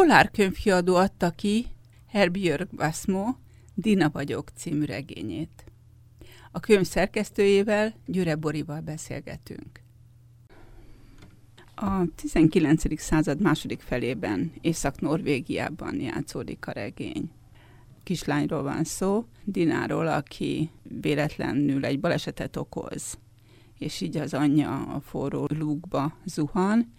Speaker 2: Szkolár könyvkiadó adta ki Herbjörg Vasmo Dina vagyok című regényét. A könyv szerkesztőjével, Gyüre Borival beszélgetünk. A 19. század második felében Észak-Norvégiában játszódik a regény. Kislányról van szó, Dináról, aki véletlenül egy balesetet okoz, és így az anyja a forró lúgba zuhan,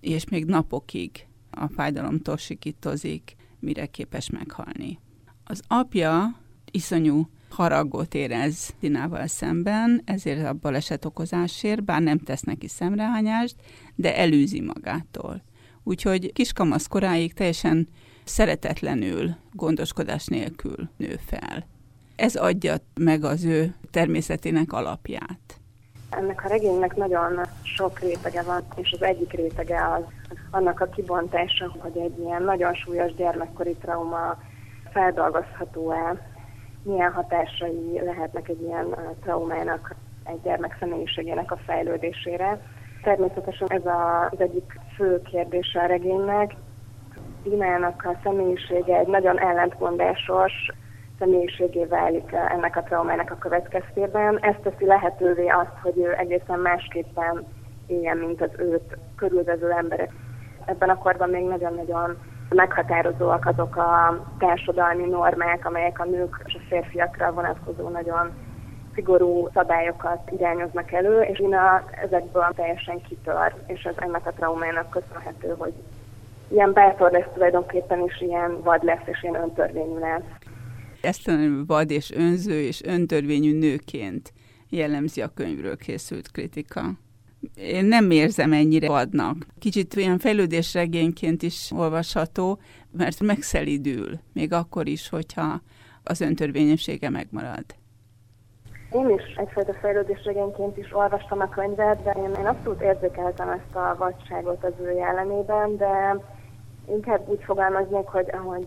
Speaker 2: és még napokig a fájdalomtól sikítozik, mire képes meghalni. Az apja iszonyú haragot érez Dinával szemben, ezért a baleset okozásért, bár nem tesz neki szemrehányást, de elűzi magától. Úgyhogy kiskamasz koráig teljesen szeretetlenül, gondoskodás nélkül nő fel. Ez adja meg az ő természetének alapját.
Speaker 8: Ennek a regénynek nagyon sok rétege van, és az egyik rétege az annak a kibontása, hogy egy ilyen nagyon súlyos gyermekkori trauma feldolgozható-e, milyen hatásai lehetnek egy ilyen traumának, egy gyermek személyiségének a fejlődésére. Természetesen ez az egyik fő kérdése a regénynek. Dinának a személyisége egy nagyon ellentmondásos, személyiségé válik ennek a traumának a következtében. Ez teszi lehetővé azt, hogy ő egészen másképpen éljen, mint az őt körülvező emberek. Ebben a korban még nagyon-nagyon meghatározóak azok a társadalmi normák, amelyek a nők és a férfiakra vonatkozó nagyon szigorú szabályokat irányoznak elő, és Ina ezekből teljesen kitör, és ez ennek a traumának köszönhető, hogy ilyen bátor lesz tulajdonképpen, és ilyen vad lesz, és ilyen öntörvényű lesz.
Speaker 2: Esztelenül vad és önző és öntörvényű nőként jellemzi a könyvről készült kritika. Én nem érzem ennyire vadnak. Kicsit olyan fejlődésregényként is olvasható, mert megszelidül, még akkor is, hogyha az öntörvényessége megmarad.
Speaker 8: Én is egyfajta fejlődésregényként is olvastam a könyvet, de én, én abszolút érzékeltem ezt a vadságot az ő jellemében, de inkább úgy fogalmaznék, hogy ahogy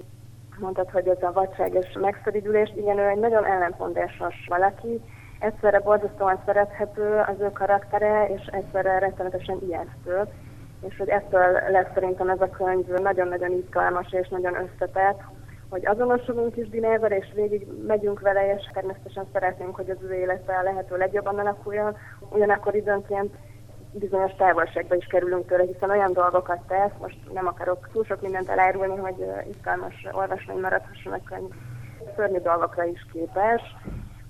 Speaker 8: mondtad, hogy ez a vadság és megszeridülés, igen, ő egy nagyon ellentmondásos valaki, egyszerre borzasztóan szerethető az ő karaktere, és egyszerre rettenetesen ijesztő. És hogy ettől lesz szerintem ez a könyv nagyon-nagyon izgalmas és nagyon összetett, hogy azonosulunk is Dinával, és végig megyünk vele, és természetesen szeretnénk, hogy az ő élete a lehető legjobban alakuljon, ugyanakkor időnként bizonyos távolságba is kerülünk tőle, hiszen olyan dolgokat tesz, most nem akarok túl sok mindent elárulni, hogy izgalmas olvasmány maradhasson a könyv. Szörnyű dolgokra is képes,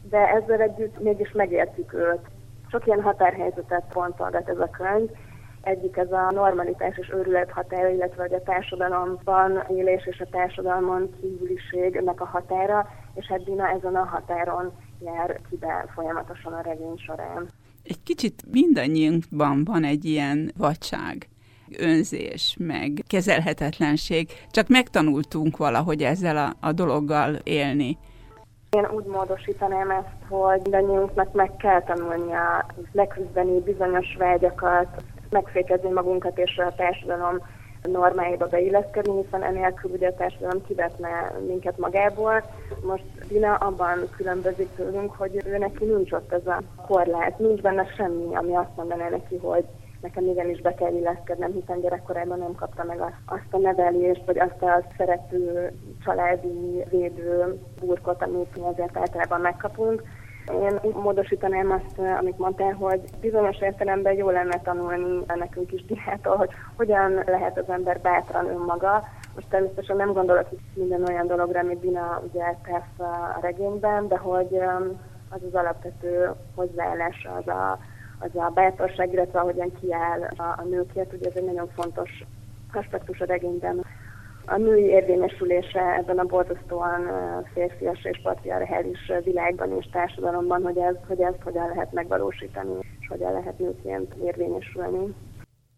Speaker 8: de ezzel együtt mégis megértjük őt. Sok ilyen határhelyzetet pontolgat ez a könyv, egyik ez a normalitás és őrület határa, illetve hogy a társadalomban élés és a társadalmon kívüliség a határa, és hát Dina ezen a határon jár ki be folyamatosan a regény során.
Speaker 2: Egy kicsit mindannyiunkban van egy ilyen vadság önzés, meg kezelhetetlenség, csak megtanultunk valahogy ezzel a, a dologgal élni.
Speaker 8: Én úgy módosítanám ezt, hogy mindannyiunknak meg kell tanulnia leküzdeni bizonyos vágyakat, megfékezni magunkat és a társadalom normáiba beilleszkedni, hiszen enélkül ugye a társadalom kivetne minket magából. Most Dina abban különbözik tőlünk, hogy ő neki nincs ott ez a korlát, nincs benne semmi, ami azt mondaná neki, hogy nekem igenis be kell illeszkednem, hiszen gyerekkorában nem kapta meg azt a nevelést, vagy azt a szerető családi védő burkot, amit mi azért általában megkapunk. Én módosítanám azt, amit mondtál, hogy bizonyos értelemben jó lenne tanulni nekünk is diától, hogy hogyan lehet az ember bátran önmaga. Most természetesen nem gondolok minden olyan dologra, amit Dina ugye tesz a regényben, de hogy um, az az alapvető hozzáállás, az a, az a bátorság, illetve ahogyan kiáll a, a nőkért, ugye ez egy nagyon fontos aspektus a regényben a női érvényesülése ebben a borzasztóan férfias és patriarchális világban és társadalomban, hogy, ez, hogy ezt hogyan lehet megvalósítani, és hogyan lehet nőként érvényesülni.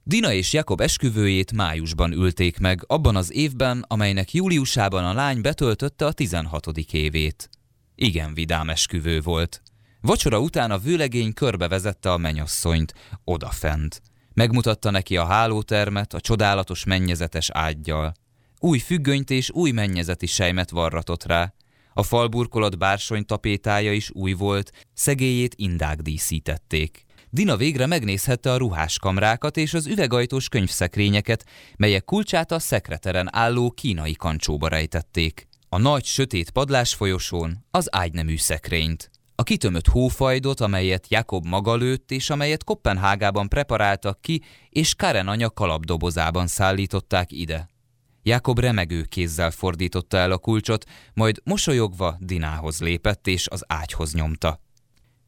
Speaker 5: Dina és Jakob esküvőjét májusban ülték meg, abban az évben, amelynek júliusában a lány betöltötte a 16. évét. Igen vidám esküvő volt. Vacsora után a vőlegény körbevezette a menyasszonyt, odafent. Megmutatta neki a hálótermet a csodálatos mennyezetes ágyjal. Új függönyt és új mennyezeti sejmet varratott rá. A falburkolat bársony tapétája is új volt, szegélyét indák díszítették. Dina végre megnézhette a ruháskamrákat és az üvegajtós könyvszekrényeket, melyek kulcsát a szekreteren álló kínai kancsóba rejtették. A nagy, sötét padlás folyosón az ágynemű szekrényt. A kitömött hófajdot, amelyet Jakob maga lőtt, és amelyet Kopenhágában preparáltak ki, és Karen anya kalapdobozában szállították ide. Jakob remegő kézzel fordította el a kulcsot, majd mosolyogva Dinához lépett és az ágyhoz nyomta.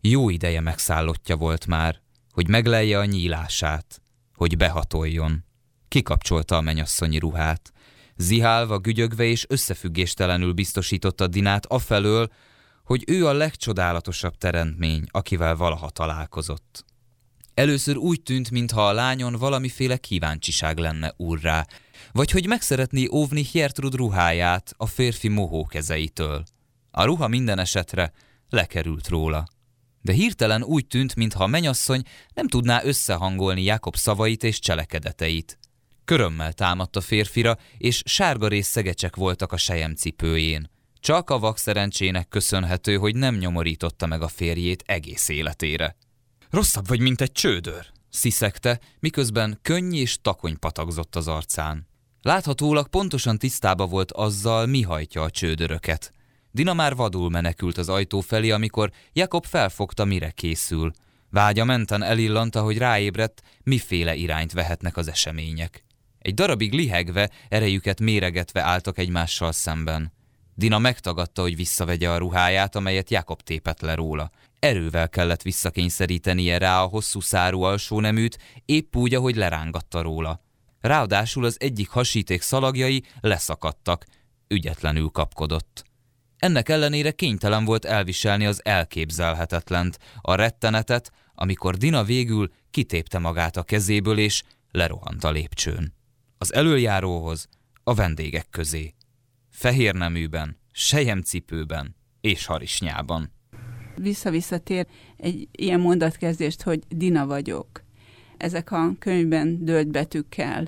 Speaker 5: Jó ideje megszállottja volt már, hogy meglelje a nyílását, hogy behatoljon. Kikapcsolta a menyasszonyi ruhát. Zihálva, gügyögve és összefüggéstelenül biztosította Dinát afelől, hogy ő a legcsodálatosabb teremtmény, akivel valaha találkozott. Először úgy tűnt, mintha a lányon valamiféle kíváncsiság lenne úrrá, vagy hogy meg szeretné óvni Hiertrud ruháját a férfi mohó kezeitől. A ruha minden esetre lekerült róla. De hirtelen úgy tűnt, mintha a menyasszony nem tudná összehangolni Jakob szavait és cselekedeteit. Körömmel támadt a férfira, és sárga rész szegecsek voltak a cipőjén. Csak a vak szerencsének köszönhető, hogy nem nyomorította meg a férjét egész életére. Rosszabb vagy, mint egy csődör, sziszegte, miközben könny és takony patagzott az arcán. Láthatólag pontosan tisztába volt azzal, mi hajtja a csődöröket. Dina már vadul menekült az ajtó felé, amikor Jakob felfogta, mire készül. Vágya menten elillanta, hogy ráébredt, miféle irányt vehetnek az események. Egy darabig lihegve, erejüket méregetve álltak egymással szemben. Dina megtagadta, hogy visszavegye a ruháját, amelyet Jakob tépett le róla. Erővel kellett visszakényszerítenie rá a hosszú szárú alsóneműt, épp úgy, ahogy lerángatta róla. Ráadásul az egyik hasíték szalagjai leszakadtak, ügyetlenül kapkodott. Ennek ellenére kénytelen volt elviselni az elképzelhetetlent, a rettenetet, amikor Dina végül kitépte magát a kezéből és lerohant a lépcsőn. Az elöljáróhoz, a vendégek közé. Fehér neműben, sejemcipőben és harisnyában.
Speaker 2: Vissza-visszatér egy ilyen mondatkezdést, hogy Dina vagyok. Ezek a könyvben dölt betűkkel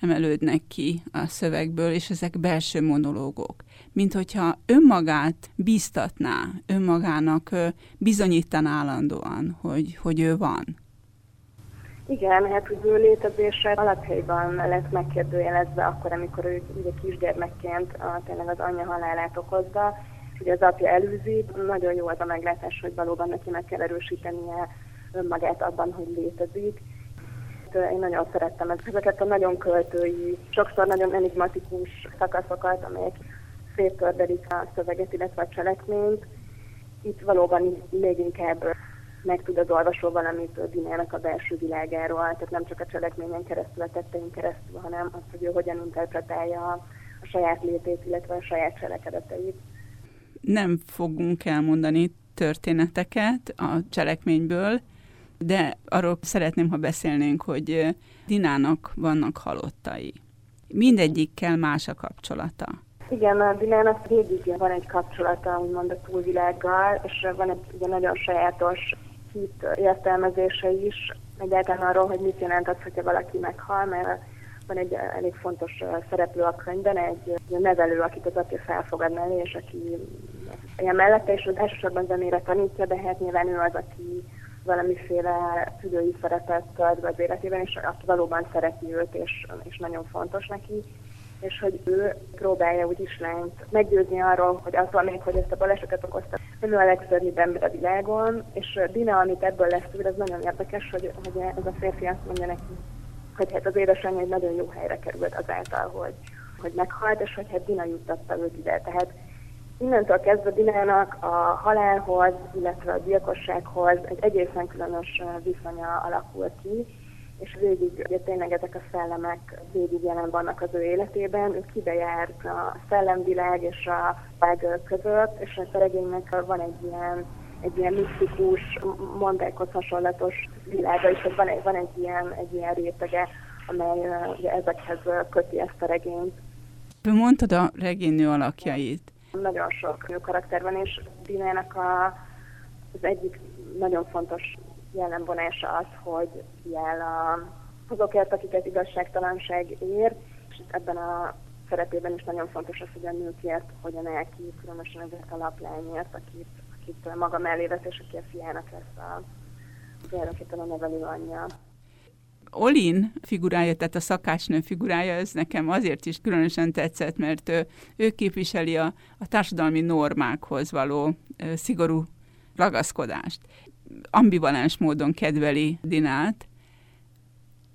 Speaker 2: emelődnek ki a szövegből, és ezek belső monológok. Mint hogyha önmagát bíztatná, önmagának bizonyítaná állandóan, hogy, hogy ő van.
Speaker 8: Igen, hát hogy ő létezése alaphelyben lett megkérdőjelezve akkor, amikor ő ugye kisgyermekként a, tényleg az anyja halálát okozza, és ugye az apja előzi, nagyon jó az a meglátás, hogy valóban neki meg kell erősítenie önmagát abban, hogy létezik, én nagyon szerettem ezeket a nagyon költői, sokszor nagyon enigmatikus szakaszokat, amelyek széttördelik a szöveget, illetve a cselekményt. Itt valóban még inkább meg tud az olvasó valamit Dinának a belső világáról, tehát nem csak a cselekményen keresztül, a tettein keresztül, hanem azt, hogy ő hogyan interpretálja a saját létét, illetve a saját cselekedeteit.
Speaker 2: Nem fogunk elmondani történeteket a cselekményből, de arról szeretném, ha beszélnénk, hogy Dinának vannak halottai. Mindegyikkel más a kapcsolata.
Speaker 8: Igen, a Dinának végig van egy kapcsolata, úgymond a túlvilággal, és van egy ugye nagyon sajátos hit értelmezése is, egyáltalán arról, hogy mit jelent az, hogyha valaki meghal, mert van egy elég fontos szereplő a könyvben, egy nevelő, akit az apja felfogad mellé, és aki ilyen mellette, és elsősorban zenére tanítja, de hát nyilván ő az, aki valamiféle szülői szerepet tölt az életében, és aki valóban szereti őt, és, és nagyon fontos neki, és hogy ő próbálja úgy is lányt meggyőzni arról, hogy attól még, hogy ezt a balesetet okozta, ő a legszörnyűbb ember a világon, és Dina, amit ebből lesz túl, ez nagyon érdekes, hogy, hogy ez a férfi azt mondja neki, hogy hát az édesanyja egy nagyon jó helyre került azáltal, hogy, hogy meghalt, és hogy hát Dina juttatta őt ide. Tehát innentől kezdve Dinának a halálhoz, illetve a gyilkossághoz egy egészen különös viszonya alakul ki, és végig ugye tényleg ezek a szellemek végig jelen vannak az ő életében. Ő kibejár a szellemvilág és a vág között, és a regénynek van egy ilyen egy ilyen misztikus, mondákhoz hasonlatos világa, és van egy, van egy ilyen, egy ilyen rétege, amely ugye ezekhez köti ezt a regényt.
Speaker 2: Mondtad a regénynő alakjait.
Speaker 8: Nagyon sok nő karakter van, és Dinának a, az egyik nagyon fontos jellemvonása az, hogy jel a, azokért, akiket igazságtalanság ér, és ebben a szerepében is nagyon fontos az, hogy a nőkért hogyan el ki, különösen ezért a laplányért, akit, akit maga mellé vesz, és aki a fiának lesz a tulajdonképpen a nevelő anyja.
Speaker 2: Olin figurája, tehát a szakácsnő figurája, ez nekem azért is különösen tetszett, mert ő, ő képviseli a, a társadalmi normákhoz való ö, szigorú ragaszkodást. Ambivalens módon kedveli Dinát,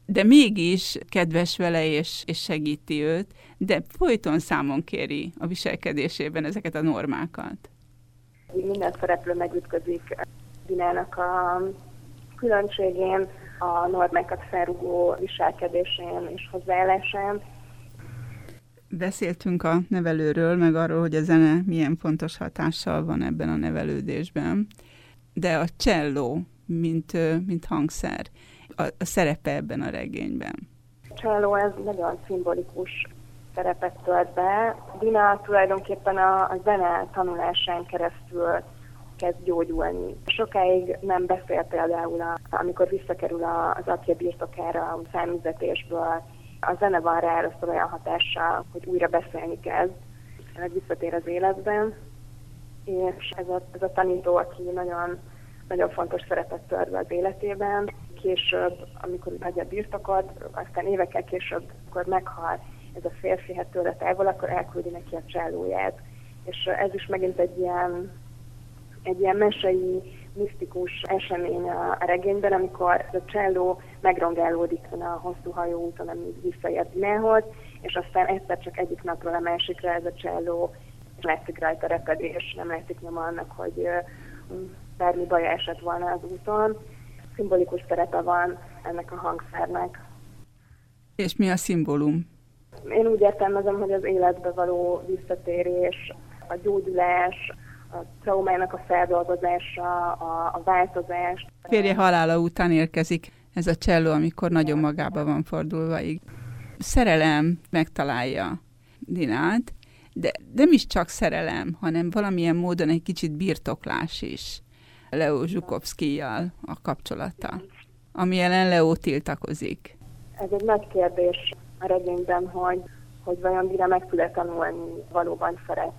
Speaker 2: de mégis kedves vele és, és segíti őt, de folyton számon kéri a viselkedésében ezeket a normákat.
Speaker 8: Minden szereplő megütközik Dinának a különbségén, a normákat felrugó viselkedésén és hozzáállásán.
Speaker 2: Beszéltünk a nevelőről, meg arról, hogy a zene milyen fontos hatással van ebben a nevelődésben, de a cselló, mint, mint hangszer, a, a szerepe ebben a regényben.
Speaker 8: A cselló ez nagyon szimbolikus szerepet tölt be. Dina tulajdonképpen a, a zene tanulásán keresztül kezd gyógyulni. Sokáig nem beszél például, a, amikor visszakerül az apja birtokára a számüzetésből, a zene van rá először olyan hatással, hogy újra beszélni kezd, hiszen visszatér az életben, és ez a, ez a tanító, aki nagyon, nagyon fontos szerepet tört be az életében, később, amikor hagyja a birtokot, aztán évekkel később, amikor meghal ez a férfi hát tőle távol, akkor elküldi neki a csellóját. És ez is megint egy ilyen egy ilyen mesei misztikus esemény a regényben, amikor a cselló megrongálódik a hosszú hajóúton, amíg visszaért Dinához, és aztán egyszer csak egyik napról a másikra ez a cselló látszik rajta repedés, nem látszik nyoma annak, hogy bármi baj esett volna az úton. Szimbolikus szerepe van ennek a hangszernek.
Speaker 2: És mi a szimbólum?
Speaker 8: Én úgy értelmezem, hogy az életbe való visszatérés, a gyógyulás, a traumának a feldolgozása, a, a változás.
Speaker 2: Férje halála után érkezik ez a cselló, amikor nagyon magába van fordulva. Szerelem megtalálja Dinát, de nem is csak szerelem, hanem valamilyen módon egy kicsit birtoklás is Leo Zsukovszkijjal a kapcsolata, ami ellen Leo tiltakozik.
Speaker 8: Ez egy nagy kérdés a regényben, hogy, hogy vajon mire meg tud-e tanulni valóban szeret.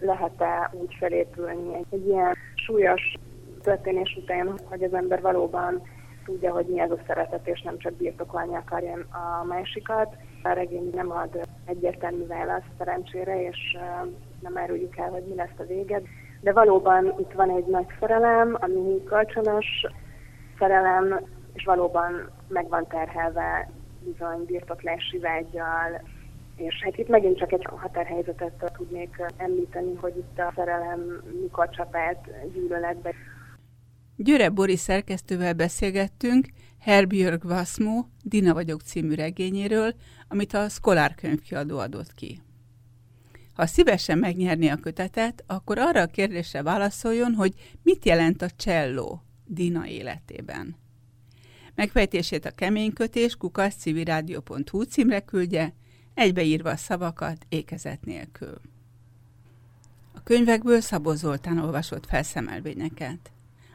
Speaker 8: Lehet-e úgy felépülni egy, egy ilyen súlyos történés után, hogy az ember valóban tudja, hogy mi ez a szeretet, és nem csak birtokolni akarja a másikat. A regény nem ad egyértelmű választ szerencsére, és nem áruljuk el, hogy mi lesz a véged. De valóban itt van egy nagy szerelem, ami kölcsönös szerelem, és valóban meg van terhelve bizony birtoklási vágyjal, és hát itt megint csak egy határhelyzetet tudnék említeni, hogy itt a szerelem mikor csapát gyűlöletbe.
Speaker 2: Győre Boris szerkesztővel beszélgettünk Herbjörg Vasmo Dina vagyok című regényéről, amit a Szkolár könyvkiadó adott ki. Ha szívesen megnyerni a kötetet, akkor arra a kérdésre válaszoljon, hogy mit jelent a cselló Dina életében. Megfejtését a keménykötés kukaszcivirádió.hu címre küldje, egybeírva a szavakat ékezet nélkül. A könyvekből Szabó Zoltán olvasott felszemelvényeket.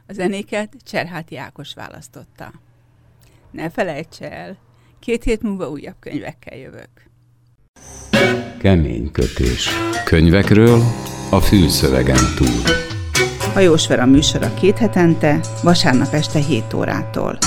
Speaker 2: A zenéket Cserháti Ákos választotta. Ne felejts el, két hét múlva újabb könyvekkel jövök.
Speaker 1: Kemény kötés. Könyvekről a fűszövegen túl.
Speaker 2: Hajós Vera műsora két hetente, vasárnap este 7 órától.